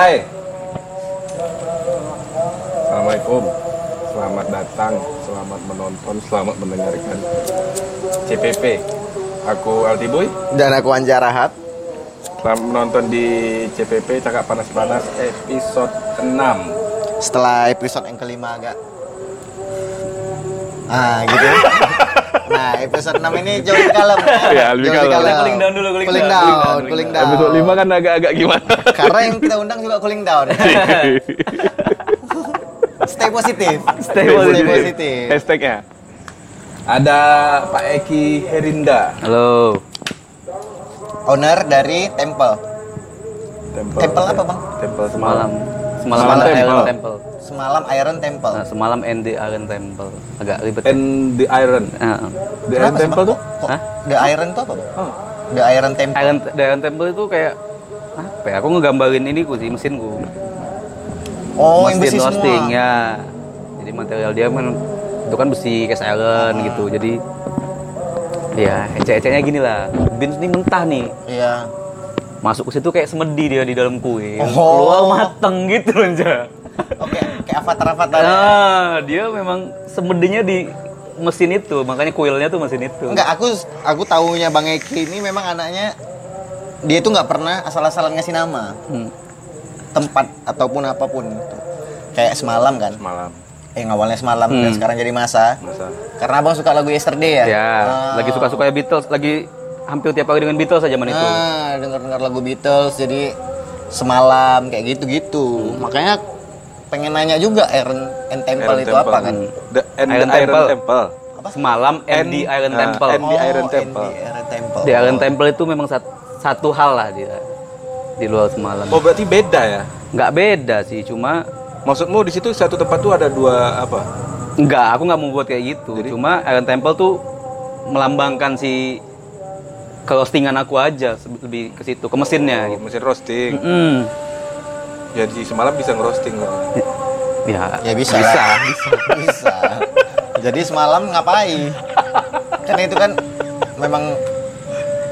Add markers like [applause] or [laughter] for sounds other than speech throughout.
Hai. Assalamualaikum. Selamat datang, selamat menonton, selamat mendengarkan CPP. Aku Aldi Boy. Dan aku Anja Rahat. Selamat menonton di CPP Cakap Panas-Panas episode 6. Setelah episode yang kelima agak Ah gitu [laughs] Nah episode 6 ini jauh lebih kalem kan? Ya, lebih kalem. Cooling down dulu, cooling Cooling down. down, cooling down Episode 5 kan agak-agak gimana? Karena yang kita undang juga cooling down [laughs] Stay positif Stay Stay positif. positif Hashtagnya. Ada Pak Eki Herinda. Halo. Owner dari Temple Temple, Temple apa, Bang? Temple Semalam. Semalam. Semalam, ada Temple. Iron Temple. Semalam Iron Temple Nah, semalam and the Iron Temple. Agak ribet. And the Iron. Nah, The Iron Temple tuh? Hah? The Iron tuh apa? Bang? Oh. The Iron Temple Iron, the Iron Temple itu kayak apa ya? Aku ngegambarin ini ku sih mesinku. Oh yang besi Mesin roasting semua ya. Jadi material dia kan itu kan besi cast iron gitu. Jadi ya ecek-eceknya gini lah. Beans ini mentah nih. Iya Masuk ke situ kayak semedi dia di dalam kue. Oh. Keluar mateng gitu aja. Oke kayak avatar-avatar Nah, dia memang semedinya di mesin itu, makanya kuilnya tuh mesin itu. Enggak, aku aku taunya Bang Eki ini memang anaknya dia itu nggak pernah asal-asalan ngasih nama Hmm. tempat ataupun apa pun itu. Kayak semalam kan. Semalam. Eh awalnya semalam Hmm. dan sekarang jadi masa. Masa. Karena Abang suka lagu Yesterday ya. Ya, Ah. lagi suka-suka Beatles, lagi hampir tiap hari dengan Beatles aja zaman itu. Nah, dengar-dengar lagu Beatles jadi semalam kayak gitu-gitu. Hmm. Makanya pengen nanya juga Iron and Temple Iron itu Temple. apa kan? The, and Iron the Iron Temple. Temple. Semalam and the Iron ah, Temple. and the Iron Oh, Temple. and the Iron Temple. The Iron Temple itu memang sat- satu hal lah dia di luar semalam. Oh berarti beda ya? Nggak beda sih, cuma Maksudmu di situ satu tempat tuh ada dua apa? nggak, aku nggak mau buat kayak gitu. Cuma Iron Temple tuh melambangkan si ke roastingan aku aja lebih ke situ, ke mesinnya Oh, gitu. mesin roasting. Mm. Jadi semalam bisa ngerosting loh. Ya, Ya bisa. Bisa. bisa. Jadi semalam ngapain? Kan itu kan memang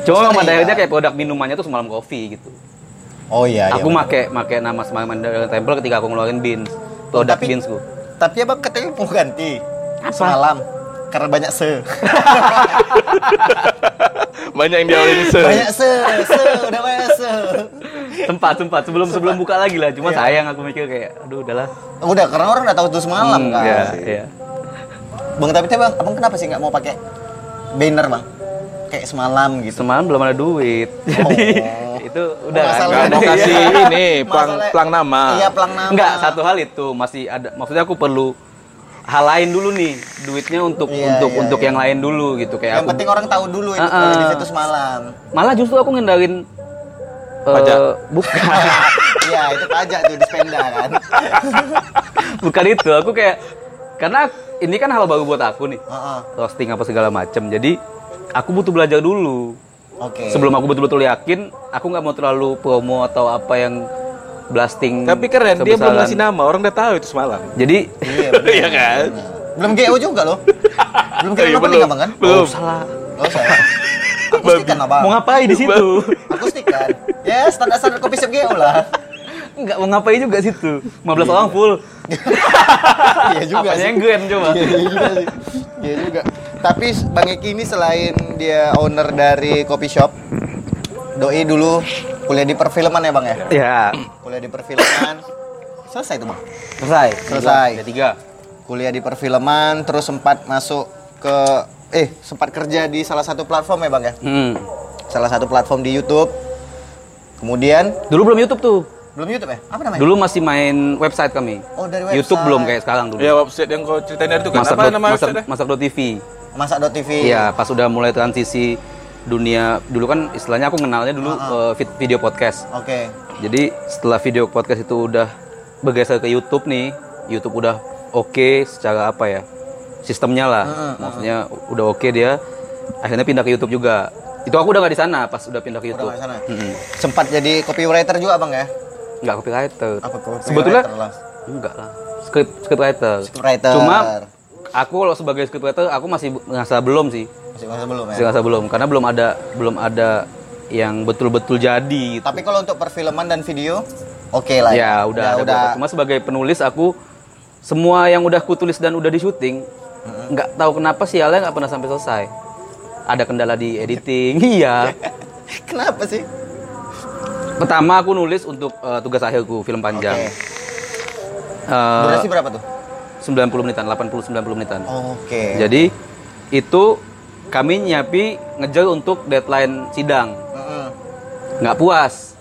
Cuma memang pada Iya. akhirnya kayak produk minumannya tuh semalam kopi gitu. Oh iya. aku iya, make make nama semalam Iron Temple ketika aku ngeluarin beans, produk Tapi- beansku. Tapi abang katanya mau ganti Apa? semalam karena banyak se. [laughs] Banyak yang diawalin se. banyak se, se, udah banyak se. Sempat sempat sebelum sebelum buka lagi lah. Cuma sayang aku mikir kayak, aduh udahlah. Udah karena orang udah tahu itu semalam Hmm, kan. Iya, iya. Bang tapi bang, abang kenapa sih nggak mau pakai banner bang? Kayak semalam gitu. Semalam belum ada duit, jadi [laughs] itu udah kan. Masalah- Nggak mau kasih ini plang Masalah- plang nama. Iya pelang nama. Enggak, satu hal itu masih ada. Maksudnya aku perlu hal lain dulu nih, duitnya untuk Iya, untuk iya, untuk iya. yang lain dulu gitu. Kayak Yang aku penting orang tahu dulu itu Ah, kalau di ah. situ semalam. malah justru aku ngendarin eh, Pajak. bukan [laughs] Iya itu pajak tuh di spenda kan. [laughs] bukan itu aku kayak karena ini kan hal baru buat aku nih Heeh. roasting apa segala macam jadi aku butuh belajar dulu Oke. sebelum aku betul-betul yakin aku nggak mau terlalu promo atau apa yang blasting Tapi keren dia belum ngasih nama, orang udah tahu itu semalam. jadi Iya. Iya kan? Belum GO juga loh. Belum GO Iya, apa belum. abang kan? Belum. oh, salah Oh saya. [laughs] Akustikan abang. mau ngapain di situ [laughs] Akustikan. Ya standar-standar kopi shop GO lah. nggak mau ngapain juga situ 15 orang full [laughs] Iya juga Apanya sih. yang grand coba Iya juga sih. Iya juga. Tapi Bang Eki ini selain dia owner dari kopi shop, doi dulu kuliah di perfilman ya Bang ya? ya Kuliah di perfilman. Selesai tuh Bang. selesai Selesai. ada tiga Kuliah di perfilman terus sempat masuk ke eh sempat kerja di salah satu platform ya Bang ya? hmm. Salah satu platform di YouTube. Kemudian dulu belum YouTube tuh belum YouTube ya? Apa namanya? dulu masih main website kami Oh, dari website. YouTube belum kayak sekarang dulu Ya website yang kau ceritain dari itu kan masak apa nama website masak.tv Masak.tv. Iya, pas udah mulai transisi dunia dulu kan istilahnya aku kenalnya dulu eh, vid- video podcast. Oke. Jadi setelah video podcast itu udah bergeser ke YouTube nih, YouTube udah oke secara apa ya? Sistemnya lah. Maksudnya udah oke dia akhirnya pindah ke YouTube juga. Itu aku udah nggak di sana pas udah pindah ke Udah YouTube. nggak sana. Mm-mm. Sempat jadi copywriter juga Bang ya? Nggak copywriter. Apa copywriter Sebetulnya lah? enggak lah. Script scriptwriter. Scriptwriter. Cuma aku kalau sebagai scriptwriter aku masih ngerasa belum sih. Masih masa belum ya? Masih ngerasa belum karena belum ada belum ada yang betul-betul jadi gitu. Tapi kalau untuk perfilman dan video oke lah ya. Udah ada udah. cuma sebagai penulis aku semua yang udah kutulis dan udah di syuting nggak tahu kenapa sialnya nggak pernah sampai selesai. Ada kendala di editing [laughs] iya. [laughs] Kenapa sih? Pertama aku nulis untuk eh, tugas akhirku film panjang. Oke. Eh, durasi berapa tuh? 90 menitan 80 90 menitan. Oke. Jadi itu kami nyapi ngejar untuk deadline sidang. Nggak puas.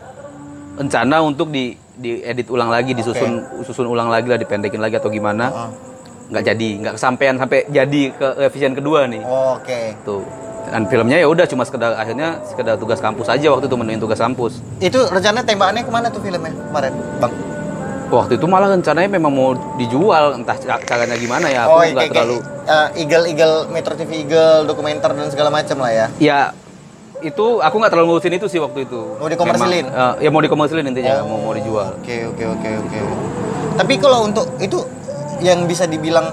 Rencana untuk di diedit ulang lagi disusun susun ulang lagi lah dipendekin lagi atau gimana. Heeh. nggak jadi nggak kesampaian sampai jadi ke revision kedua nih. Oke. Tuh. Dan filmnya ya udah cuma sekedar akhirnya sekedar tugas kampus aja waktu itu menuin tugas kampus. Itu rencana tembakannya ke mana tuh filmnya kemarin bang waktu itu malah rencananya memang mau dijual entah ca- caranya gimana ya oh aku nggak kayak terlalu kayak, uh, Eagle Eagle Metro TV Eagle dokumenter dan segala macam lah ya ya itu aku nggak terlalu ngurusin itu sih waktu itu Mau dikomersilin? Memang, eh, ya mau dikomersilin intinya mau mau dijual Oke oke oke oke. Tapi kalau untuk itu yang bisa dibilang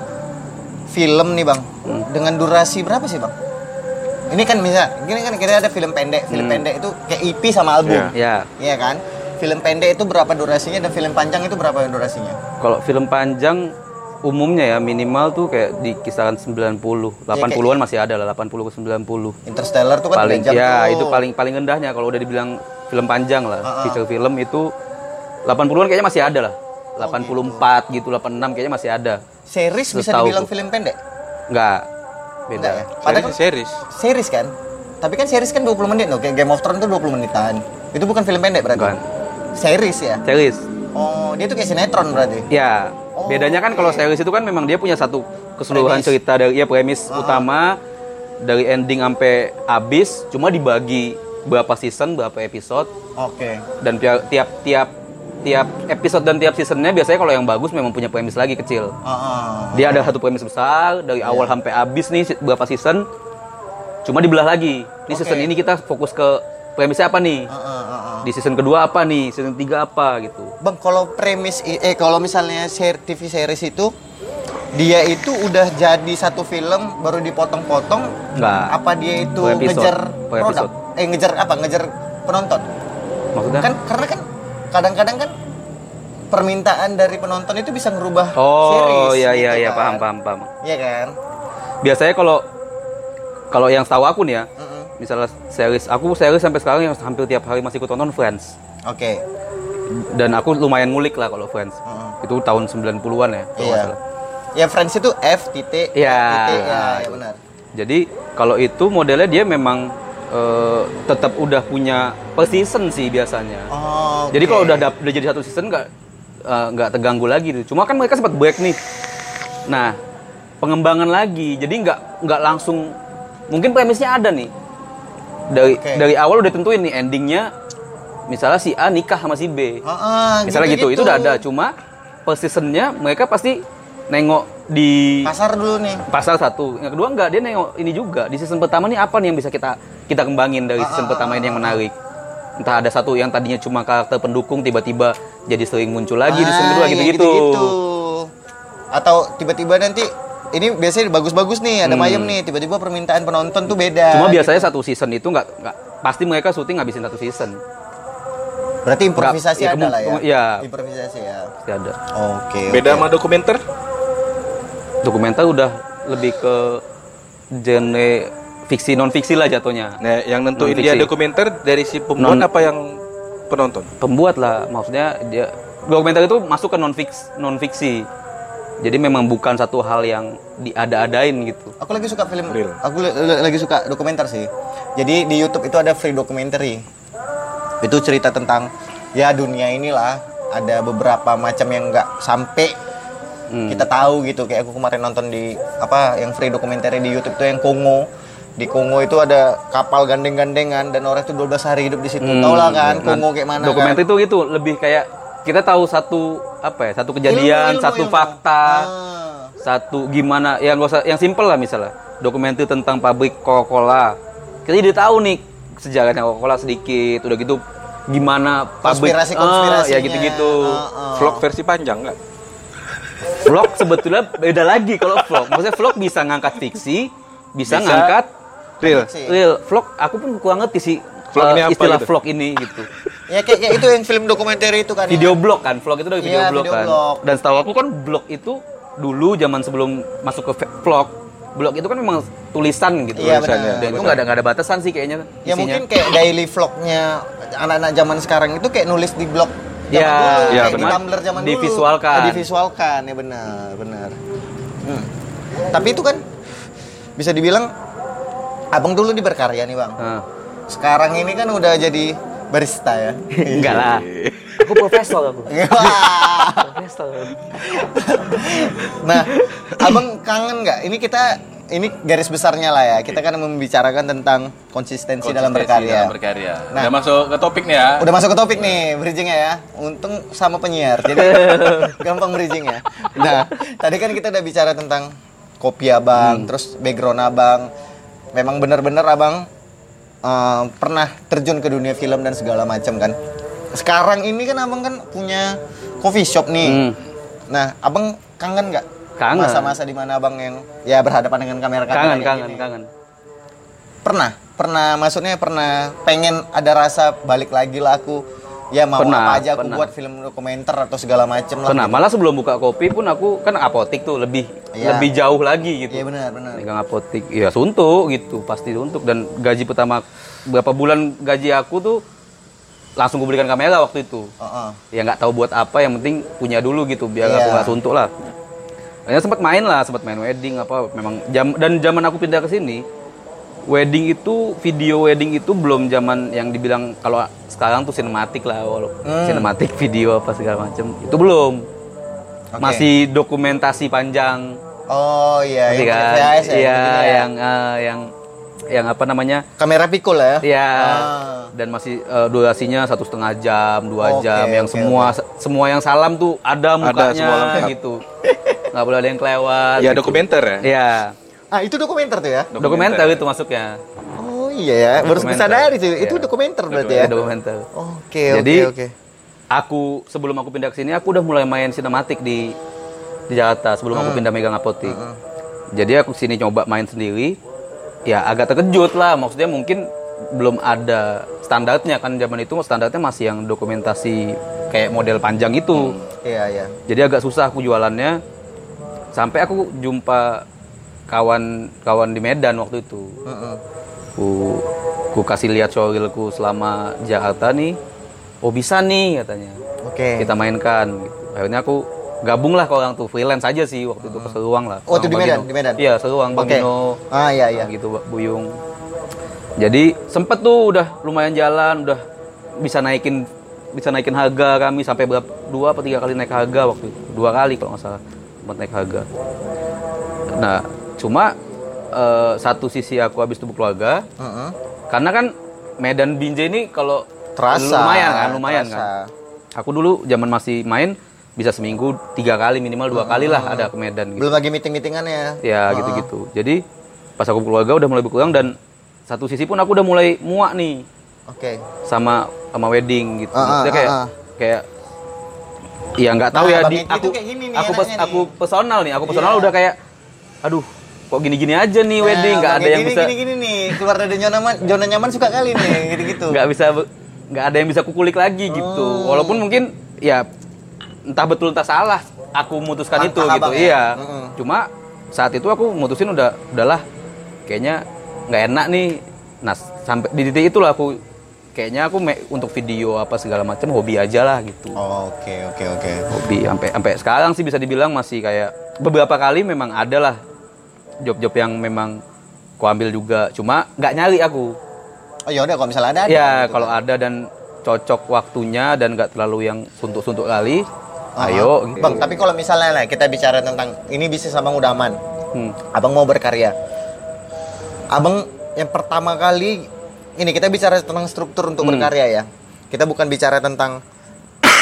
film nih bang, Hmm. dengan durasi berapa sih bang? Ini kan bisa, ini kan kira ada film pendek, film pendek itu kayak EP sama album, Iya. ya Iya kan? Film pendek itu berapa durasinya dan film panjang itu berapa durasinya? Kalau film panjang umumnya ya minimal tuh kayak di kisaran 90, 80-an masih ada lah 80 ke 90. Interstellar tuh kan Paling ya tuh. itu paling paling rendahnya kalau udah dibilang film panjang lah. Ah, Feature film itu 80-an kayaknya masih ada lah. Oh, 84 gitu, 86 kayaknya masih ada. Series bisa dibilang ku. film pendek? Enggak. Beda. Enggak ya? Padahal Padahal series. series kan? Tapi kan series kan 20 menit loh, kayak Game of Thrones tuh 20 menitan. Itu bukan film pendek berarti? Bukan. Series ya? Series. Oh, dia tuh kayak sinetron berarti? Ya, Oh, bedanya kan kalau series itu kan memang dia punya satu keseluruhan Premis. cerita dari ya premis utama dari ending sampai habis, cuma dibagi berapa season, berapa episode Oke. dan tiap tiap tiap episode dan tiap seasonnya biasanya kalau yang bagus memang punya premis lagi kecil. Ah. Dia ada satu premis besar dari Iya. awal sampai habis nih berapa season, cuma dibelah lagi. Ini season Oke. ini kita fokus ke premisnya apa nih? Ah, ah, ah, ah. Di season kedua apa nih? Season tiga apa gitu? Bang, kalau premis eh kalau misalnya ser- TV series itu dia itu udah jadi satu film baru dipotong-potong Enggak. apa dia itu episode. ngejar produk? Eh ngejar apa? Ngejar penonton. Maksudnya? Kan karena kan kadang-kadang kan permintaan dari penonton itu bisa ngerubah oh, series. iya iya gitu iya kan. paham paham paham. Iya kan? biasanya kalau kalau yang tahu aku nih ya Mm-mm. Misalnya series aku series sampai sekarang yang hampir tiap hari masih ikut tonton Friends Oke. dan aku lumayan ngulik lah kalau Friends Mm-mm. itu tahun 90-an ya kalau Iya. salah. Ya Friends itu F titik Iya. titik ya, ya benar. jadi kalau itu modelnya dia memang eh, tetap udah punya per season sih biasanya Oh. jadi oke. kalau udah udah jadi satu season nggak eh, nggak terganggu lagi tuh cuma kan mereka sempat break nih nah pengembangan lagi jadi nggak nggak langsung mungkin premisnya ada nih dari Oke. dari awal udah tentuin nih endingnya misalnya si A nikah sama si B. Ah, ah, misalnya gitu, itu udah ada cuma per seasonnya mereka pasti nengok di Pasar dulu nih. pasar satu. Yang kedua enggak dia nengok ini juga. Di season pertama nih apa nih yang bisa kita kita kembangin dari season pertama ini yang menarik? Entah ada satu yang tadinya cuma karakter pendukung tiba-tiba jadi sering muncul lagi di season Ah, kedua ya gitu-gitu. gitu-gitu. Atau tiba-tiba nanti ini biasanya bagus-bagus nih, ada mayem nih, tiba-tiba permintaan penonton tuh beda. Hmm. cuma biasanya satu season itu nggak nggak pasti mereka syuting ngabisin satu season Berarti improvisasi Nggak, ya, ada lah ya. iya. Improvisasi ya. pasti ada Oke. Beda oke. sama dokumenter? dokumenter udah lebih ke genre fiksi non fiksi lah jatuhnya Nah, yang nentuin dia dokumenter dari si pembuat Non- apa yang penonton? pembuat lah maksudnya dia dokumenter itu masuk ke non fiksi non fiksi jadi memang bukan satu hal yang diada-adain gitu Aku lagi suka film. Real. Aku lagi suka dokumenter sih. Jadi di YouTube itu ada free documentary. Itu cerita tentang ya dunia inilah ada beberapa macam yang nggak sampai Hmm. kita tahu gitu. Kayak aku kemarin nonton di apa yang free documentary di YouTube itu yang Kongo. Di Kongo itu ada kapal gandeng-gandengan dan orang itu 12 hari hidup di situ. Hmm, Tau lah kan nah, Kongo kayak mana dokumenter kan. itu gitu lebih kayak kita tahu satu apa ya satu kejadian Ilmu, ilmu, satu ilmu. fakta Ah. satu gimana yang gak usah yang simple lah misalnya dokumenter tentang pabrik Coca-Cola kita jadi tahu nih sejarahnya Coca-Cola sedikit udah gitu gimana pabrik Konspirasi-konspirasinya. Ah, ya gitu-gitu Ah, ah. Vlog versi panjang nggak? vlog sebetulnya beda lagi kalau vlog maksudnya vlog bisa ngangkat fiksi bisa, Bisa. ngangkat Real. Real vlog aku pun kurang ngerti sih Vlog ini eh, apa istilah gitu? vlog ini gitu. [laughs] Ya kayak, kayak itu yang film dokumenter itu kan. video ya. blog kan, vlog itu dari video Iya, blog video kan. blog. Dan setahu aku kan blog itu dulu zaman sebelum masuk ke vlog, blog itu kan memang tulisan gitu. Iya, tulisan benar. ya. Dan itu nggak ada nggak ada batasan sih kayaknya. Ya isinya. mungkin kayak daily vlognya anak-anak zaman sekarang itu kayak nulis di blog zaman Ya, dulu, ya, kayak di benar. Tumblr zaman dulu. Divisualkan. Oh, divisualkan, ya benar, benar. Hmm. Tapi itu kan bisa dibilang abang dulu di berkarya nih bang. Nah. Sekarang ini kan udah jadi barista ya. [laughs] Enggak lah. Aku profesor aku. [laughs] Wah. profesor. nah, abang kangen nggak? Ini kita ini garis besarnya lah ya. Kita kan membicarakan tentang konsistensi, dalam Konsistensi berkarya. dalam berkarya. Nah. Udah masuk ke topik nih ya. Udah masuk ke topik nih, bridgingnya ya. Untung sama penyiar, jadi [laughs] gampang bridgingnya. Nah, tadi kan kita udah bicara tentang kopi abang, terus background abang. Memang benar-benar abang eh, pernah terjun ke dunia film dan segala macam kan. Sekarang ini kan abang kan punya coffee shop nih. Hmm. Nah, abang kangen nggak? Kangen. Masa-masa di mana abang yang ya berhadapan dengan kamera-kamera Kangen, kayak kangen, gini. kangen. Pernah, pernah maksudnya pernah pengen ada rasa balik lagi lah aku ya mau Pernah, apa aja aku pernah. buat film dokumenter atau segala macem lah. Pernah, gitu. malah sebelum buka kopi pun aku kan apotik tuh lebih Iya. lebih jauh lagi gitu. Iya benar benar. Megang apotik, ya suntuk gitu, pasti suntuk dan gaji pertama berapa bulan gaji aku tuh langsung gue belikan kamera waktu itu. Heeh. Ya nggak tahu buat apa, yang penting punya dulu gitu biar Iya. aku nggak suntuk lah. Akhirnya sempat main lah, sempat main wedding apa memang jam dan zaman aku pindah ke sini wedding itu video wedding itu belum zaman yang dibilang kalau sekarang tuh sinematik lah walau Hmm. sinematik video apa segala macam itu belum Oke. masih dokumentasi panjang Oh iya, yang kan? VHS ya. Iya, gitu ya. yang eh, yang yang apa namanya? kamera pikul ya. Ya. Ah. Dan masih eh, durasinya satu setengah jam, dua Oke, jam, yang oke, semua semua yang salam tuh ada mukanya semua lengkap. gitu. Nggak boleh ada yang kelewat. Ya gitu. dokumenter ya. Iya. Ah itu dokumenter tuh ya? Dokumenter itu masuknya. Oh iya ya, baru Dokumenter. sadari tuh. Itu Iya. dokumenter berarti Ya, dokumenter. Oke oke Jadi oke. aku sebelum aku pindah ke sini aku udah mulai main sinematik di di Jakarta sebelum Hmm. aku pindah megang apotik. Jadi aku sini coba main sendiri. Ya agak terkejut lah. Maksudnya mungkin belum ada standarnya kan zaman itu standarnya masih yang dokumentasi kayak model panjang itu. Iya iya. Jadi agak susah aku jualannya. Sampai aku jumpa kawan-kawan di Medan waktu itu. Heeh. Ku, ku kasih lihat showreelku selama Jakarta nih. Oh bisa nih katanya Oke. kita mainkan gitu. akhirnya aku gabung lah ke orang tuh freelance aja sih waktu itu ke Seruang lah Oh, itu di Medan, di Medan? iya Seruang Bang Oke. Gino Ah iya iya. gitu Buyung jadi sempet tuh udah lumayan jalan udah bisa naikin bisa naikin harga kami sampai berapa dua atau tiga kali naik harga waktu itu dua kali kalau nggak salah sempat naik harga nah cuma eh, satu sisi aku habis tubuh keluarga Heeh. karena kan Medan Binjai ini kalau Terasa. lumayan kan lumayan terasa. kan aku dulu zaman masih main bisa seminggu tiga kali minimal dua kali lah ada ke Medan gitu Belum lagi meeting-meetingannya. ya gitu-gitu jadi pas aku keluarga udah mulai berkurang dan satu sisi pun aku udah mulai muak nih Oke. sama sama wedding gitu ah, Maksudnya kayak ah, ah. kayak ya nggak tahu Nah, ya di aku kayak gini nih aku pes- aku personal nih aku personal Iya. udah kayak aduh kok gini-gini aja nih wedding nggak Nah, ada yang gini, bisa gini gini nih, keluar dari zona nyaman, zona nyaman suka kali nih, gitu-gitu. nggak bisa nggak ada yang bisa kukulik lagi gitu Oh. walaupun mungkin ya entah betul entah salah aku memutuskan itu gitu ya? iya Mm-mm. cuma saat itu aku mutusin udah udahlah kayaknya nggak enak nih nah sampai di titik itulah aku kayaknya aku me- untuk video apa segala macam hobi aja lah gitu Oke, oke, oke. hobi sampai sampai sekarang sih bisa dibilang masih kayak beberapa kali memang ada lah job-job yang memang ku ambil juga cuma nggak nyari aku Oh ya udah kalau misalnya ada. ada ya gitu kalau kan. ada dan cocok waktunya dan nggak terlalu yang suntuk-suntuk kali Aha. ayo gitu. Bang, tapi kalau misalnya lah kita bicara tentang ini bisnis abang udah aman. Hmm. Abang mau berkarya. Abang yang pertama kali ini kita bicara tentang struktur untuk Hmm. berkarya ya. Kita bukan bicara tentang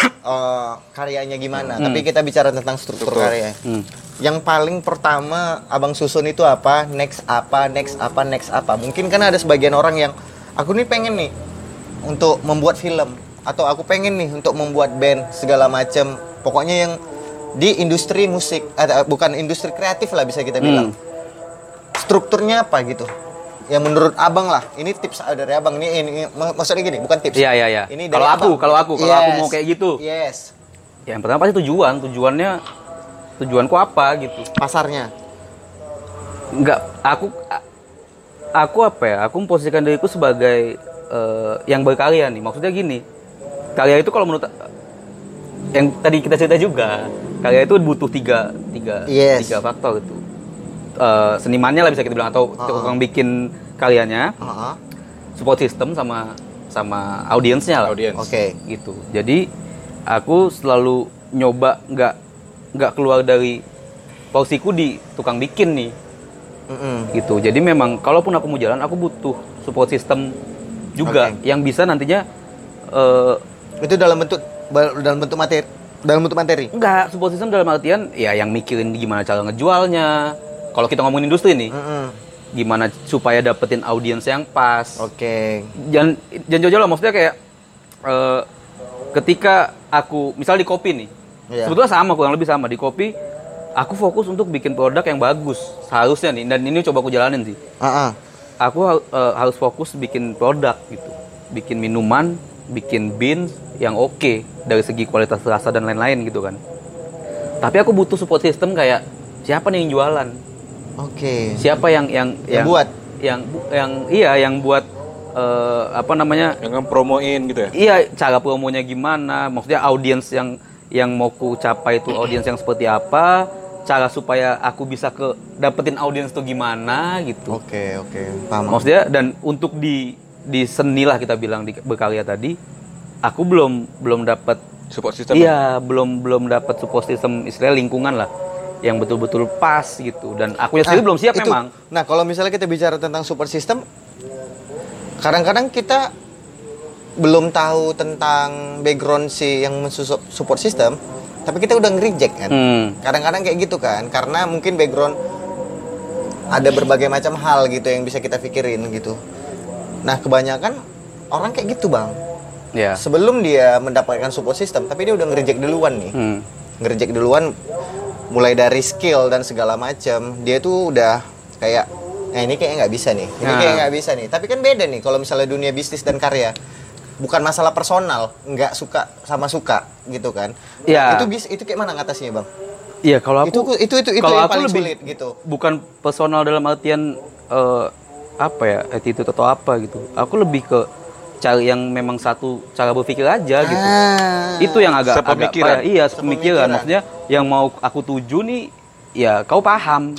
eh, karyanya gimana, tapi kita bicara tentang struktur, karya. Hmm. Yang paling pertama abang susun itu apa? Next apa? Next apa? Next apa? Mungkin kan ada sebagian orang yang aku nih pengen nih untuk membuat film atau aku pengen nih untuk membuat band segala macam. Pokoknya yang di industri musik atau bukan industri kreatif lah bisa kita bilang. Strukturnya apa gitu? Yang menurut abang lah ini tips dari abang ini, ini mak- maksudnya gini bukan tips Iya iya iya. ini Kalau aku, kalau aku, kalau aku Yes. mau kayak gitu. yes Ya, yang pertama pasti tujuan, tujuannya tujuanku apa gitu. pasarnya Enggak, aku aku apa ya? Aku memposisikan diriku sebagai eh, yang berkarya nih. Maksudnya gini. Karya itu kalau menurut yang tadi kita cerita juga, karya itu butuh tiga tiga Yes. tiga faktor itu. Eh, senimannya lah bisa kita bilang atau tukang bikin karyanya, Heeh. support system sama sama audiensnya lah. Audiens. oke gitu jadi aku selalu nyoba nggak nggak keluar dari porsiku di tukang bikin nih Mm-mm. gitu jadi memang kalaupun aku mau jalan aku butuh support system juga Oke. yang bisa nantinya eh itu dalam bentuk dalam bentuk materi dalam bentuk materi enggak support system dalam artian ya yang mikirin gimana cara ngejualnya kalau kita ngomongin industri nih Mm-mm. gimana supaya dapetin audiens yang pas? Oke. Jangan jangan jauh-jauh lah maksudnya kayak eh, ketika aku misal di kopi nih Iya. sebetulnya sama kurang lebih sama. Di kopi aku fokus untuk bikin produk yang bagus seharusnya nih. Dan ini coba aku jalanin sih. Heeh. aku eh, harus fokus bikin produk gitu. Bikin minuman bikin beans yang oke dari segi kualitas rasa dan lain-lain gitu kan. Tapi aku butuh support system kayak siapa nih yang jualan oke. Siapa yang yang Yang buat? yang yang iya yang buat eh, apa namanya? Yang promoin gitu ya. iya cara promonya gimana? Maksudnya audiens yang yang mau ku capai itu audiens yang seperti apa? Cara supaya aku bisa ke dapetin audiens tuh gimana gitu. Oke oke. Paham maksudnya dan untuk di di seni lah kita bilang di berkarya tadi aku belum belum dapat Support system. iya belum belum dapat support system istilah lingkungan lah yang betul-betul pas gitu dan aku sendiri Ah, belum siap itu. memang Nah, kalau misalnya kita bicara tentang support system, kadang-kadang kita belum tahu tentang background si yang mensusup support system, tapi kita udah nge-reject kan. Hmm. Kadang-kadang kayak gitu kan, karena mungkin background ada berbagai macam hal gitu yang bisa kita pikirin gitu. Nah, kebanyakan orang kayak gitu, Bang. ya Sebelum dia mendapatkan support system, tapi dia udah nge-reject duluan nih Hmm. ngerejek duluan mulai dari skill dan segala macam dia tuh udah kayak nah ini kayaknya nggak bisa nih ini Nah. kayak nggak bisa nih tapi kan beda nih kalau misalnya dunia bisnis dan karya bukan masalah personal nggak suka sama suka gitu kan Iya. itu bis itu kayak mana ngatasinya bang Iya kalau aku itu itu itu itu kalau yang aku paling lebih sulit gitu bukan personal dalam artian eh, apa ya attitude atau apa gitu. Aku lebih ke cari yang memang satu cara berpikir aja gitu. Ah. Itu yang agak agak. Iya, Sepemikiran. sepemikiran. Maksudnya yang mau aku tuju nih ya kau paham.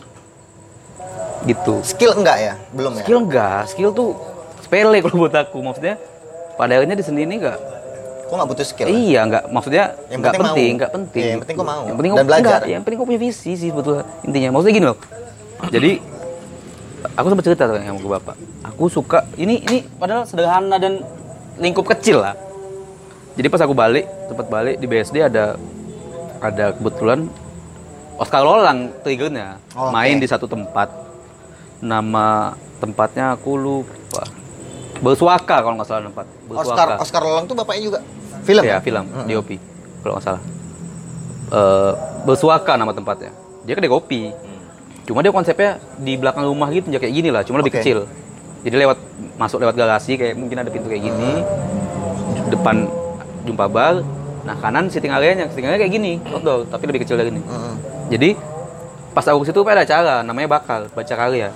Gitu. skill enggak ya belum ya Skill enggak, skill tuh sepele kalau buat aku. Maksudnya pada akhirnya di seni ini enggak kok nggak butuh skill ya? Iya, enggak maksudnya Yang enggak penting penting, mau. enggak penting. Iya, yang penting kau mau. Yang penting Dan kau- belajar. enggak, yang penting kau punya visi sih sebetulnya intinya. Maksudnya gini loh. Jadi aku sempat cerita tuh sama ke bapak. Aku suka ini ini padahal sederhana dan lingkup kecil lah. Jadi pas aku balik, tempat balik di BSD ada ada kebetulan Oscar Lolang triggernya Oh, main di satu tempat. Nama tempatnya aku lupa. Bersuaka kalau nggak salah tempat. Oscar Oscar Lolang tuh bapaknya juga film ya ya film DOP kalau nggak salah Eh bersuaka nama tempatnya dia kedai kopi cuma dia konsepnya di belakang rumah gitu ya kayak gini lah cuma lebih Oke. kecil jadi lewat masuk lewat garasi kayak mungkin ada pintu kayak gini depan jumpa bar nah kanan sitting area-nya sitting area kayak gini outdoor tapi lebih kecil dari ini Heeh. jadi pas aku ke situ ada acara namanya bakal baca karya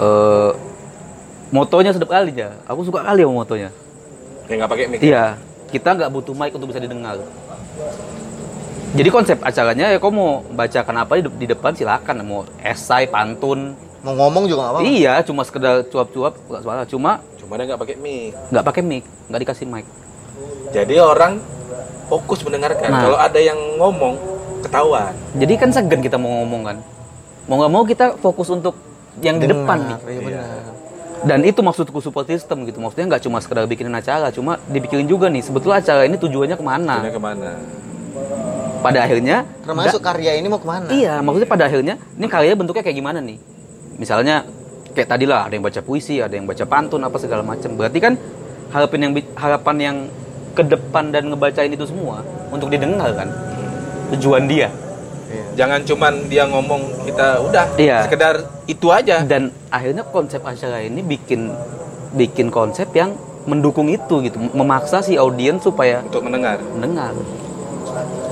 eh motonya sedap kali ya aku suka kali sama motonya Kayak nggak pakai mic. Iya, kita nggak butuh mic untuk bisa didengar. Jadi konsep acaranya ya kau mau bacakan apa di, di depan silakan mau esai, pantun. mau ngomong juga nggak apa Iya, cuma sekedar cuap-cuap nggak suara. Cuma Cuma dia nggak pakai mic. nggak pakai mic, nggak dikasih mic. Jadi orang fokus mendengarkan. Nah. Kalau ada yang ngomong ketahuan. Jadi kan segan kita mau ngomong kan. Mau nggak mau kita fokus untuk yang di depan nih. Iya benar. Dan itu maksudku support system gitu. Maksudnya nggak cuma sekedar bikinin acara, cuma dipikirin juga nih. Sebetulnya acara ini tujuannya ke mana? Ini ke mana? Pada akhirnya Termasuk karya ini mau ke mana? Iya, maksudnya pada akhirnya ini karya bentuknya kayak gimana nih? Misalnya kayak tadi lah ada yang baca puisi, ada yang baca pantun apa segala macam. Berarti kan harapan yang harapan yang ke depan dan ngebacain itu semua untuk didengar kan. Tujuan dia. Jangan cuman dia ngomong kita udah Iya. sekedar itu aja. dan akhirnya konsep acara ini bikin bikin konsep yang mendukung itu gitu memaksa si audiens supaya untuk mendengar. mendengar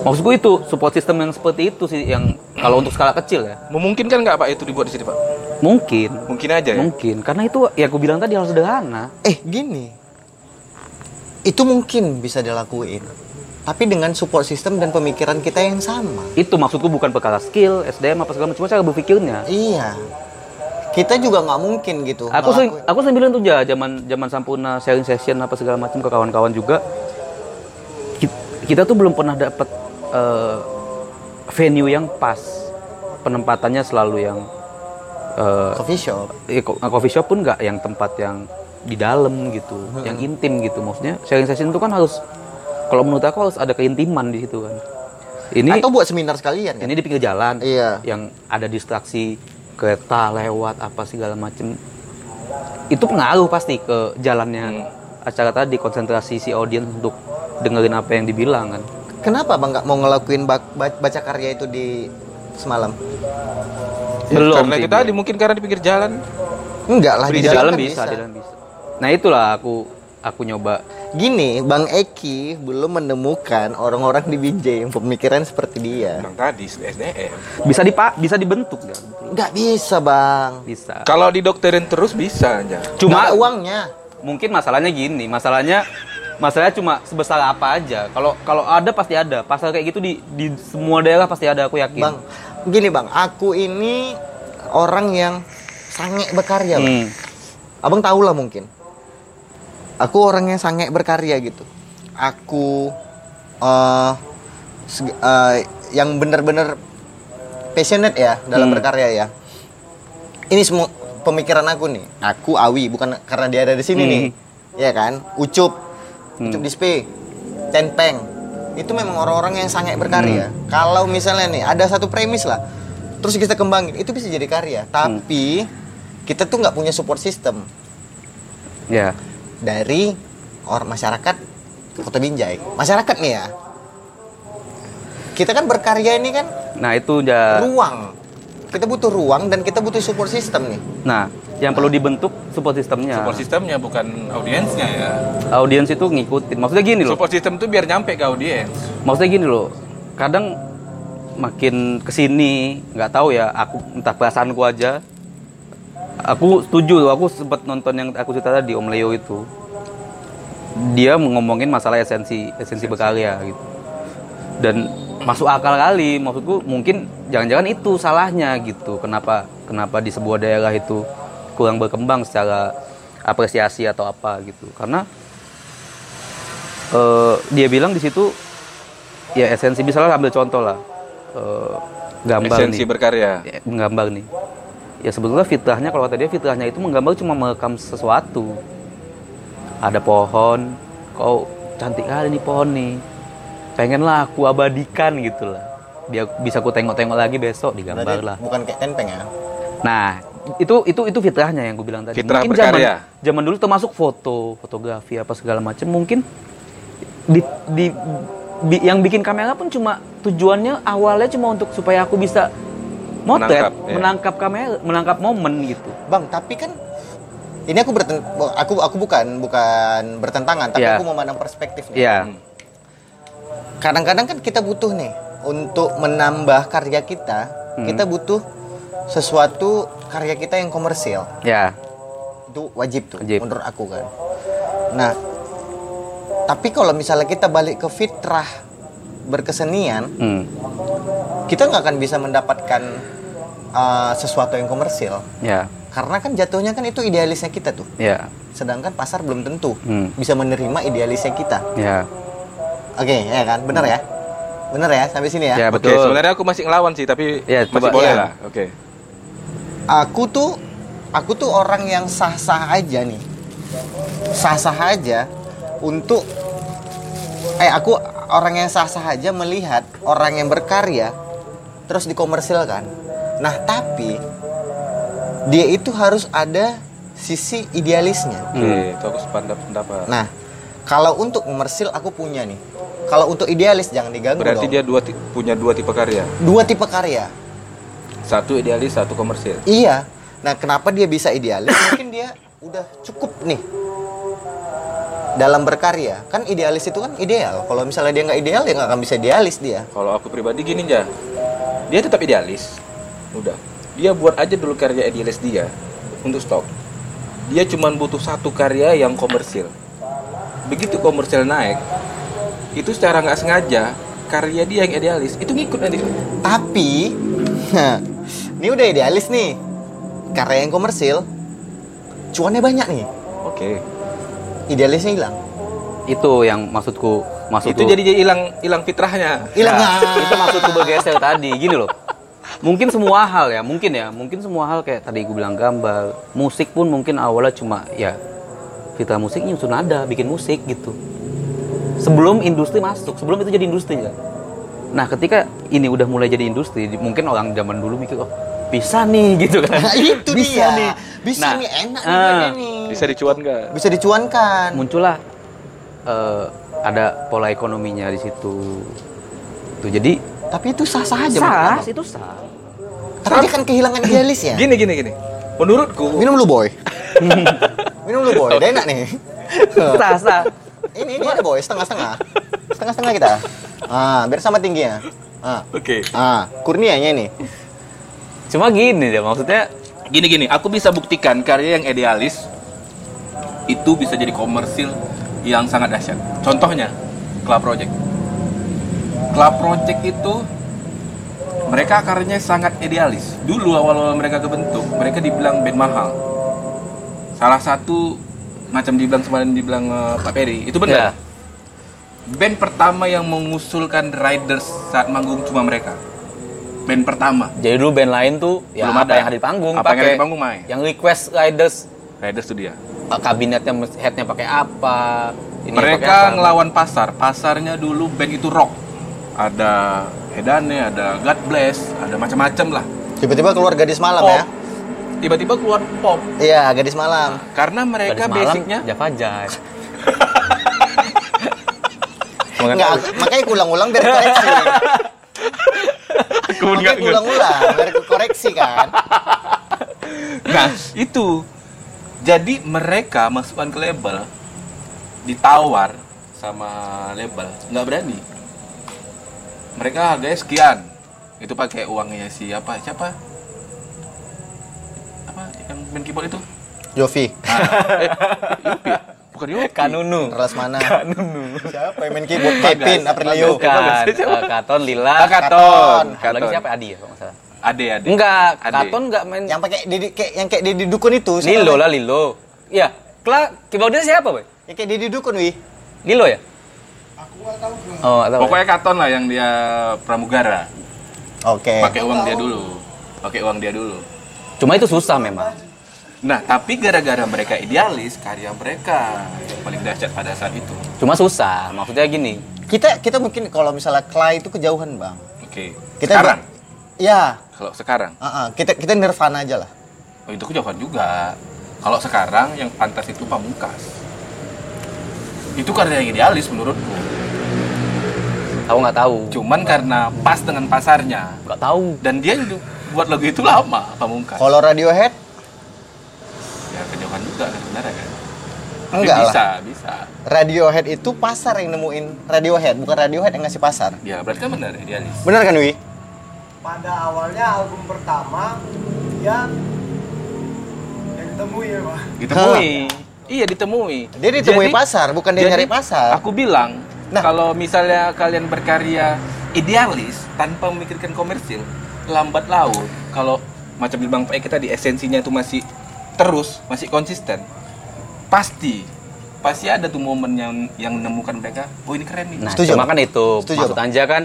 maksudku itu support system yang seperti itu sih yang kalau untuk skala kecil ya Memungkinkan nggak Pak itu dibuat di sini Pak? mungkin Mungkin aja ya. mungkin karena itu ya aku bilang tadi harus sederhana Eh, gini. Itu mungkin bisa dilakuin. Tapi dengan support system dan pemikiran kita yang sama. itu maksudku bukan perkara skill SDM apa segala macam cuma cara berpikirnya Iya. Kita juga nggak mungkin gitu. aku sering aku sering bilang tuh ya zaman zaman sampurna sharing session apa segala macam ke kawan-kawan juga Ki- kita tuh belum pernah dapat eh, venue yang pas penempatannya selalu yang eh, coffee shop. eh, ko- coffee shop pun nggak yang tempat yang di dalam gitu, yang intim gitu. Maksudnya sharing session itu kan harus, kalau menurut aku harus ada keintiman di situ kan. Ini Atau buat seminar sekalian kan? ini di pinggir jalan, Iya. yang ada distraksi kereta lewat apa segala macem. Itu pengaruh pasti ke jalannya acara tadi, konsentrasi si audiens untuk dengerin apa yang dibilang kan. Kenapa bang nggak mau ngelakuin baca karya itu di semalam? Belum Karena sih, itu tadi mungkin karena di pinggir jalan. Enggak lah di, di, dalam kan bisa, di dalam bisa. Nah itulah aku aku nyoba Gini, Bang Eki belum menemukan orang-orang di BJ yang pemikiran seperti dia. Bang tadi SDM. bisa dipa bisa dibentuk kan Nggak bisa bang. bisa Kalau didokterin terus bisa aja. Cuma cuma uangnya. mungkin masalahnya gini masalahnya masalahnya cuma sebesar apa aja kalau kalau ada pasti ada pasal kayak gitu di di semua daerah pasti ada aku yakin Bang, gini bang, aku ini orang yang sange berkarya bang. Hmm. Abang tahu lah mungkin. Aku orang yang sange berkarya gitu. Aku seg- eh, yang benar-benar passionate ya dalam Hmm. berkarya ya. Ini semua pemikiran aku nih. Aku Awi bukan karena dia ada di sini Hmm. nih. Ya kan? Ucup, Ucup Dispe, Tenpeng. Itu memang orang-orang yang sange berkarya. Kalau misalnya nih ada satu premis lah, terus kita kembangin, itu bisa jadi karya. Tapi kita tuh nggak punya support system ya dari orang masyarakat Kota Binjai. Masyarakat nih ya. Kita kan berkarya ini kan nah itu ya ruang. Kita butuh ruang dan kita butuh support system nih. nah yang perlu dibentuk support sistemnya Support sistemnya bukan audiensnya ya. audiens itu ngikutin. Maksudnya gini loh. Support system itu biar nyampe ke audiens. maksudnya gini loh. Kadang makin ke sini nggak tahu ya aku entah perasaanku aja. Aku setuju loh aku sempat nonton yang aku cerita tadi Om Leo itu. Dia ngomongin masalah esensi esensi berkarya gitu dan masuk akal kali maksudku mungkin jangan-jangan itu salahnya gitu. Kenapa kenapa di sebuah daerah itu kurang berkembang secara apresiasi atau apa gitu. Karena eh, dia bilang di situ ya esensi misalnya ambil contoh lah. Eh, gambar Esensi nih. berkarya. ya, menggambar nih. Ya sebetulnya fitrahnya kalau kata dia fitrahnya itu menggambar cuma merekam sesuatu. Ada pohon kau cantik kali nih pohon nih pengenlah aku abadikan gitu lah biar bisa aku tengok-tengok lagi besok digambar Berarti lah bukan kayak Tenpeng ya. nah itu itu itu fitrahnya yang gue bilang tadi Fitrah mungkin zaman berkarya. zaman dulu termasuk foto fotografi apa segala macam mungkin di, di bi- yang bikin kamera pun cuma tujuannya awalnya cuma untuk supaya aku bisa motret Menangkap, ya. menangkap kamera menangkap momen gitu Bang, tapi kan ini aku berten aku aku bukan bukan bertentangan, tapi Iya. aku memandang perspektif nih. Iya, Kadang-kadang kan kita butuh nih untuk menambah karya kita, Hmm. kita butuh sesuatu karya kita yang komersil. ya, Itu wajib tuh Wajib. menurut aku kan. Nah, tapi kalau misalnya kita balik ke fitrah berkesenian, hmm, kita nggak akan bisa mendapatkan uh, sesuatu yang komersil. ya, Karena kan jatuhnya kan itu idealisnya kita tuh. ya, Sedangkan pasar belum tentu Hmm. bisa menerima idealisnya kita. ya, Oke, ya kan? Bener ya? Bener ya sampai sini ya? ya Oke, betul. sebenarnya aku masih ngelawan sih, tapi Ya, masih coba. boleh Iya. lah. Oke. Aku tuh aku tuh orang yang sah-sah aja nih. Sah-sah aja untuk eh aku orang yang sah-sah aja melihat orang yang berkarya terus dikomersilkan. Nah, tapi dia itu harus ada sisi idealisnya. Oke, itu aku sependapat pendapat. Nah, Kalau untuk komersil aku punya nih. Kalau untuk idealis jangan diganggu Berarti dong. dia dua punya dua tipe karya. Dua tipe karya. Satu idealis, satu komersil. Iya. Nah, kenapa dia bisa idealis? [coughs] Mungkin dia udah cukup nih dalam berkarya. Kan idealis itu kan ideal. Kalau misalnya dia nggak ideal, ya nggak akan bisa idealis dia. Kalau aku pribadi gini ya, dia tetap idealis. Udah, dia buat aja dulu karya idealis dia untuk stok. Dia cuma butuh satu karya yang komersil. Begitu komersil naik, itu secara nggak sengaja karya dia yang idealis itu ngikut nanti. Tapi, nah, ini udah idealis nih. Karya yang komersil, cuannya banyak nih. Oke. Idealisnya hilang. Itu yang maksudku, maksudku. Itu jadi jadi hilang hilang fitrahnya. Hilang Nah, ah. itu maksudku bergeser tadi gini loh mungkin semua hal ya mungkin ya mungkin semua hal kayak tadi gue bilang gambar musik pun mungkin awalnya cuma ya kita musik nyusun nada bikin musik gitu sebelum industri masuk sebelum itu jadi industri ya nah ketika ini udah mulai jadi industri mungkin orang zaman dulu mikir oh bisa nih [laughs] gitu kan Nah, itu bisa dia. nih Bisa Nah, nih, enak nih kayaknya nih. Bisa dicuan nggak? Bisa dicuankan. muncullah eh, ada pola ekonominya di situ tuh jadi Tapi itu sah-sah aja. menurut sah abang. itu sah Tapi dia kan kehilangan idealis ya. Gini gini gini. Menurutku Minum lu boy. [laughs] Minum lu boy. Udah enak nih. [laughs] sah ini ini ada boy setengah-setengah. Setengah-setengah kita. Ah, biar sama tingginya. Ah. Oke. Ah, kurnianya ini. cuma gini deh maksudnya Gini gini, aku bisa buktikan karya yang idealis itu bisa jadi komersil yang sangat dahsyat. Contohnya, Club Project. Club Project itu mereka karyanya sangat idealis. Dulu awal-awal mereka kebentuk, mereka dibilang band mahal. Salah satu macam dibilang semalam dibilang eh, Pak Peri, itu benar. Band pertama yang mengusulkan Riders saat manggung cuma mereka. Band pertama. Jadi dulu band lain tuh ya Belum apa ada. yang ada di panggung Apa yang ada pakai di panggung, Mai? yang request riders Riders itu dia. kabinetnya headnya pakai apa ini pakai mereka apa. ngelawan pasar pasarnya dulu band itu rock ada Hedane ada God Bless ada macam-macam lah Tiba-tiba keluar gadis malam pop ya. Tiba-tiba keluar pop. Iya, gadis malam. karena Gadis mereka malam, basicnya Java Jive [laughs] Enggak, makanya ulang-ulang biar koreksi. makanya ulang-ulang biar koreksi kan. nah itu. Jadi mereka masukkan ke label ditawar sama label. Nggak berani. Mereka harganya sekian. Itu pakai uangnya siapa siapa main keyboard itu Jovi, Ah, eh, Yopi ya? Bukan Yopi. Kanunu Ras mana? Kanunu Siapa yang main keyboard? Kevin, Aprilio. Bukan, Siapa? eh, Katon Lila Ah, Katon. Satu lagi Katon. siapa Adi ya kalau salah Ade, ade. enggak Ade. Katon enggak main Yang pakai Didi kayak yang kayak Didi Dukun itu. siapa Lilo lah Lilo iya Kla keyboardnya siapa boy Yang kayak Didi Dukun, wi. Lilo ya Oh, nggak tahu. Pokoknya Katon lah yang dia pramugara. Oke. Pakai uang dia dulu. Pakai uang dia dulu. Cuma itu susah memang. Nah, tapi gara-gara mereka idealis, karya mereka yang paling dahsyat pada saat itu. Cuma susah. Maksudnya gini. Kita kita mungkin kalau misalnya Clay itu kejauhan, Bang. Oke. Kita sekarang, Ya, kalau sekarang, ah, ah, kita kita Nirvana aja lah. oh itu kejauhan juga. Kalau sekarang yang pantas itu pamungkas. Itu karya yang idealis menurutku. Tahu nggak tahu. Cuman karena pas dengan pasarnya Nggak tahu. dan dia buat lagu itu lama pamungkas. Kalau Radiohead Ya kejauhan juga kan sebenarnya kan. Tapi enggak lah. bisa, bisa. Radiohead itu pasar yang nemuin Radiohead, bukan Radiohead yang ngasih pasar. Ya berarti kan benar idealis. Bener kan, Wi? pada awalnya album pertama yang yang ditemui ya pak Ditemui. Iya ditemui. Dia ditemui Jadi- pasar, bukan dia nyari pasar. Aku bilang, Nah. kalau misalnya kalian berkarya idealis tanpa memikirkan komersil, lambat laun kalau macam di Bang Pak kita di esensinya itu masih terus, masih konsisten, pasti pasti ada tuh momen yang yang menemukan mereka, oh ini keren nih. Nah, Setuju, cuma kan itu Setuju, maksud. Anja kan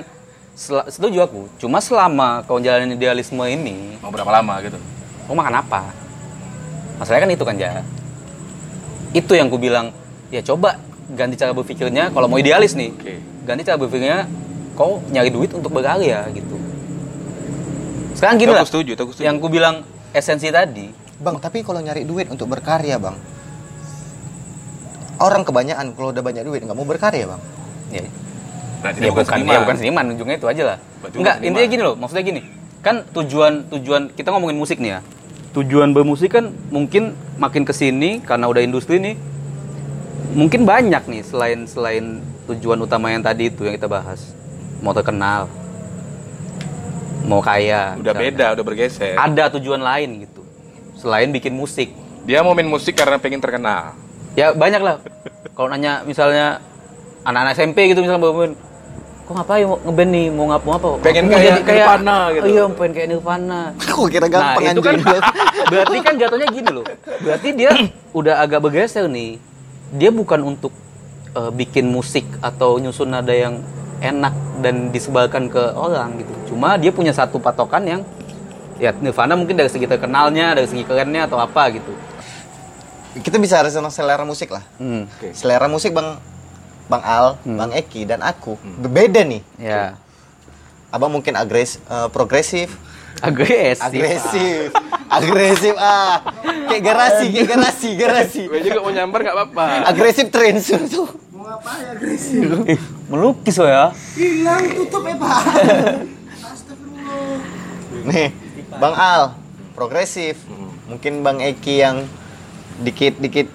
sel- setuju aku. Cuma selama kau jalanin idealisme ini, Mau berapa lama gitu? kau makan apa? Masalahnya kan itu kan ja. Itu yang ku bilang, ya coba ganti cara berpikirnya kalau mau idealis nih. Oke. Ganti cara berpikirnya kau nyari duit untuk berkarya gitu. Sekarang gini Aku lah. setuju, aku setuju. Yang ku bilang esensi tadi, Bang, tapi kalau nyari duit untuk berkarya, Bang. orang kebanyakan kalau udah banyak duit nggak mau berkarya bang Ya, Berarti ya dia bukan, seniman. ya bukan seniman, ujungnya itu aja lah. Berarti Enggak, intinya gini loh, maksudnya gini. Kan tujuan tujuan kita ngomongin musik nih ya. Tujuan bermusik kan mungkin makin ke sini karena udah industri nih. Mungkin banyak nih selain selain tujuan utama yang tadi itu yang kita bahas. Mau terkenal. Mau kaya. Udah misalnya. beda, udah bergeser. Ada tujuan lain gitu. Selain bikin musik. Dia mau main musik karena pengen terkenal. Ya banyak lah. Kalau nanya misalnya anak-anak SMP gitu misalnya bawa kok ngapain mau ngeband nih mau ngap mau apa Pengen kayak jadi Nirvana gitu. oh iya pengen kayak Nirvana [laughs] Kok kira gampang nah itu kan anjing. [laughs] berarti kan jatuhnya gini loh berarti dia [clears throat] udah agak bergeser nih dia bukan untuk eh, bikin musik atau nyusun nada yang enak dan disebarkan ke orang gitu cuma dia punya satu patokan yang ya Nirvana mungkin dari segi terkenalnya dari segi kerennya atau apa gitu Kita bisa harus tentang selera musik lah. hmm. Oke. Selera musik bang Bang Al, Bang Eki dan aku berbeda nih. ya Abang mungkin agres, eh, progresif, agresif agresif, agresif ah, kayak garasi, kayak garasi, garasi. Gue juga mau nyamper nggak apa-apa. Agresif tren tuh. Mau ngapain agresif? Melukis ya Hilang tutup ya pak. Astagfirullah. [laughs] Nih, Bang Al, progresif. Mungkin Bang Eki yang dikit-dikit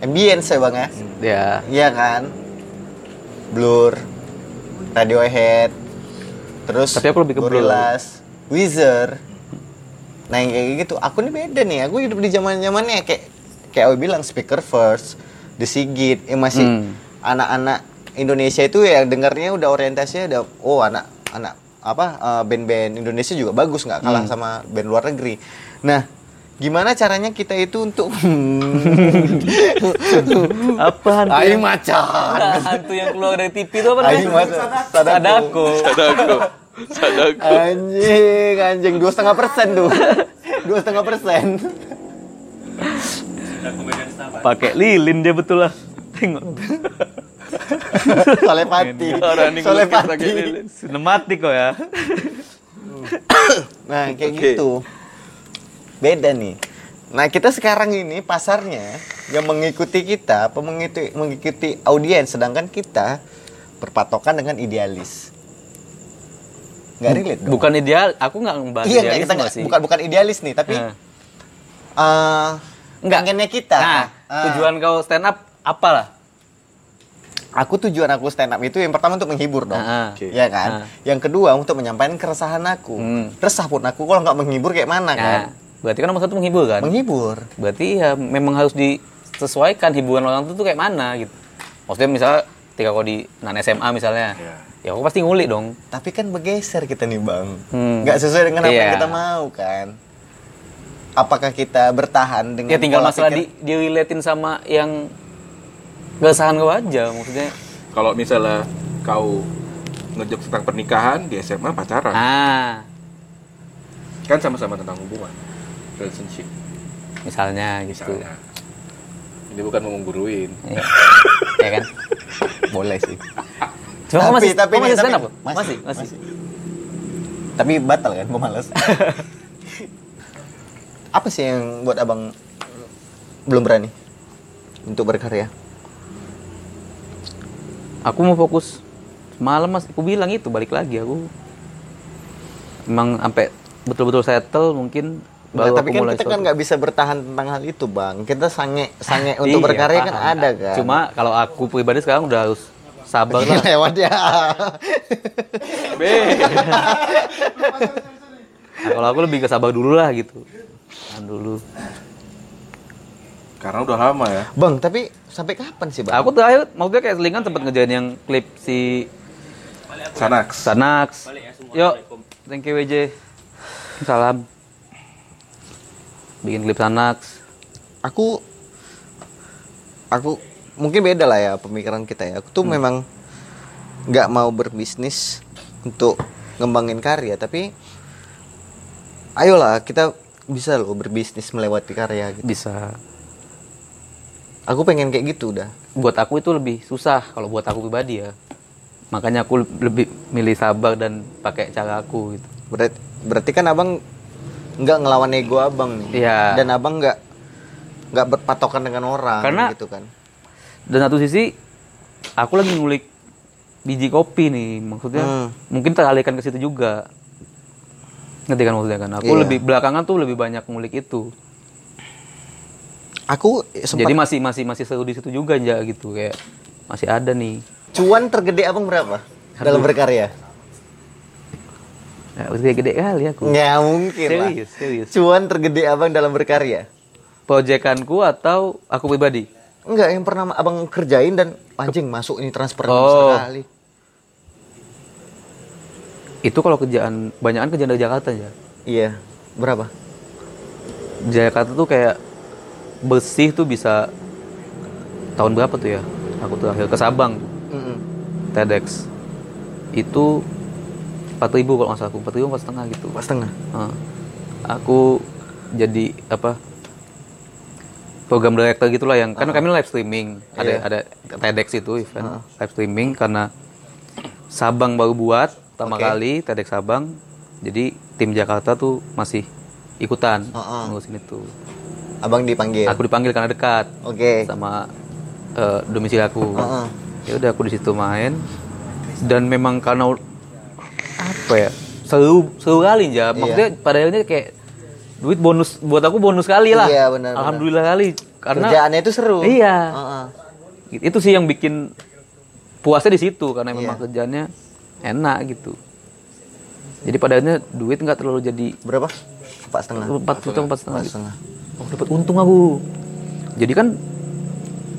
ambience ya Bang ya. ya Iya kan? Blur, Radiohead, terus Tapi aku lebih ke Blur. Gorillaz, Weezer. Nah yang kayak gitu, aku nih beda nih. Aku hidup di zaman zamannya kayak kayak Awi bilang speaker first, The Sigit, yang masih Hmm. anak-anak Indonesia itu yang dengarnya udah orientasinya udah oh anak anak apa eh, band-band Indonesia juga bagus nggak Hmm. kalah sama band luar negeri. Nah, gimana caranya kita itu untuk [laughs] apa hantu Aing yang- macan. Hantu yang keluar dari TV itu apa namanya? Aing macan. Sadako. Sadako. Sadako. Anjing, anjing dua setengah persen tuh, dua setengah persen. Pakai lilin dia betul lah. Tengok. Solepati, Orang solepati. Sinematik kok ya. Nah kayak Oke. gitu, beda nih. Nah kita sekarang ini pasarnya yang mengikuti kita, apa mengikuti mengikuti audiens, sedangkan kita berpatokan dengan idealis. Nggak relate dong. Bukan ideal, aku nggak ngebahas iya, nggak, kita nggak- sih. bukan bukan idealis nih, tapi Nah. eh Nggak. pengennya kita. Nah, Ah. tujuan kau stand up apa lah? Aku tujuan aku stand up itu yang pertama untuk menghibur dong. Ah, Oke. Ya kan? Ah. Yang kedua untuk menyampaikan keresahan aku. Hmm. Resah pun aku kalau nggak menghibur kayak mana kan? Nah, berarti kan nomor satu menghibur kan? Menghibur. Berarti ya memang harus disesuaikan hiburan orang itu tuh kayak mana gitu. Maksudnya misalnya ketika kau di nan SMA misalnya, Iya. ya aku pasti ngulik dong. Tapi kan bergeser kita nih bang. Hmm. Nggak sesuai dengan apa yang Iya. kita mau kan? Apakah kita bertahan dengan Ya tinggal masalah pikir- di, di sama yang keresahan kau aja maksudnya. Kalau misalnya kau ngejok tentang pernikahan di SMA pacaran, Ah, kan sama-sama tentang hubungan, relationship. misalnya gitu. Misalnya. Ini bukan mau mengguruin. Ya, ya kan? boleh sih. [laughs] Cuma kau masih, nih, masih stand up? kok? masih, Masih, masih. masih. Tapi batal kan, gue males. [laughs] apa sih yang buat abang belum berani untuk berkarya? Aku mau fokus malam mas, aku bilang itu balik lagi aku. Emang sampai betul-betul settle mungkin Nah, tapi kan mulai kita kan nggak bisa bertahan tentang hal itu bang. Kita sange sange [laughs] untuk Iya, berkarya kan paham. ada kan. Cuma kalau aku pribadi sekarang udah harus sabar lah. lewat ya. [laughs] Be. Nah, kalau aku lebih ke sabar dulu lah gitu. Tahan dulu. Karena udah lama ya. bang, tapi sampai kapan sih bang? Aku terakhir maksudnya kayak selingan sempat ngejain yang klip si Sanax. Sanax. Yuk, thank you WJ. Salam. Bikin klip Sanax. aku aku mungkin beda lah ya pemikiran kita ya. Aku tuh memang nggak mau berbisnis untuk ngembangin karya, tapi ayolah kita bisa loh berbisnis melewati karya gitu. Bisa. Aku pengen kayak gitu udah. Buat aku itu lebih susah kalau buat aku pribadi ya. Makanya aku lebih milih sabar dan pakai cara aku gitu. Berarti, berarti kan abang nggak ngelawan ego abang nih. Iya. Dan abang nggak nggak berpatokan dengan orang Karena- gitu kan. dan satu sisi aku lagi ngulik biji kopi nih maksudnya Hmm. mungkin teralihkan ke situ juga ngerti kan maksudnya kan aku Iya. lebih belakangan tuh lebih banyak ngulik itu Aku sempat jadi masih masih masih seru di situ juga aja gitu kayak masih ada nih cuan tergede abang berapa dalam berkarya? ya, udah gede kali aku Nggak mungkin lah. serius serius Cuan tergede abang dalam berkarya? proyekanku atau aku pribadi Enggak, yang pernah abang kerjain dan anjing masuk ini transfer Oh. sekali. itu kalau kerjaan banyakan kerjaan dari Jakarta ya Iya, berapa? Jakarta tuh kayak bersih tuh bisa tahun berapa tuh ya aku terakhir ke Sabang Mm-mm. TEDx itu 4000 kalau nggak salah aku 4000 empat setengah gitu Pas tengah. Heeh. aku jadi apa program director gitulah yang kan kami live streaming ada Iya. ada TEDx itu event live streaming karena Sabang baru buat pertama Oke. kali TEDx Sabang jadi tim Jakarta tuh masih ikutan Heeh. ngurusin itu Abang dipanggil. aku dipanggil karena dekat Oke. sama eh, domisili aku Heeh. ya udah aku di situ main dan memang karena apa ya seru seru kali ya maksudnya pada akhirnya kayak duit bonus buat aku bonus kali lah Iya, benar, alhamdulillah kali karena Kerjaannya itu seru. iya Heeh. itu sih yang bikin puasnya di situ karena Iya. memang kerjaannya enak gitu jadi pada akhirnya duit nggak terlalu jadi Berapa? Empat setengah. empat setengah Empat gitu. setengah. Oh, dapat untung aku. Jadi kan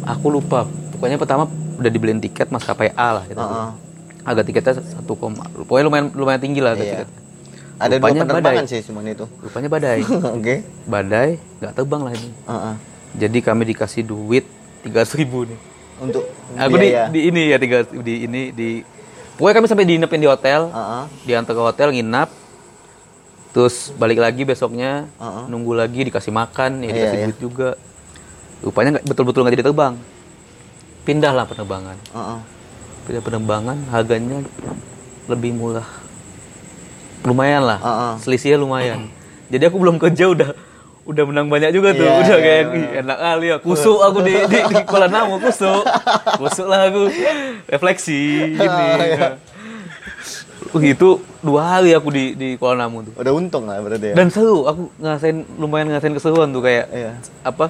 aku lupa. Pokoknya pertama udah dibeliin tiket maskapai A lah gitu. Heeh. Agak tiketnya satu koma. Pokoknya lumayan lumayan tinggi lah Iya. tiketnya. Ada dua Rupanya penerbangan badai. sih cuman itu. Rupanya badai. [laughs] Oke. badai nggak terbang lah ini. Heeh. Jadi kami dikasih duit tiga ribu nih. Untuk Aku di, biaya. di ini ya tiga di ini di. Pokoknya kami sampai diinepin di hotel. Heeh. Diantar ke hotel nginap. Terus balik lagi besoknya Heeh. nunggu lagi dikasih makan, ya Iya, dikasih iya. duit juga. Rupanya nggak betul-betul nggak jadi terbang. Pindahlah penerbangan. Heeh. Pindah penerbangan harganya lebih murah. Lumayan lah. Heeh. Selisihnya lumayan. Jadi aku belum kerja udah udah menang banyak juga tuh. Iya, udah iya, kayak "Ih, enak kali ya. Kusuk aku di di, di Kuala Namu kusuk. Kusuk lah aku. Refleksi gini. Uh, itu dua hari aku di di Kuala Namu tuh. Udah untung lah berarti ya. Dan seru, aku ngerasain lumayan ngerasain keseruan tuh kayak Iya. apa?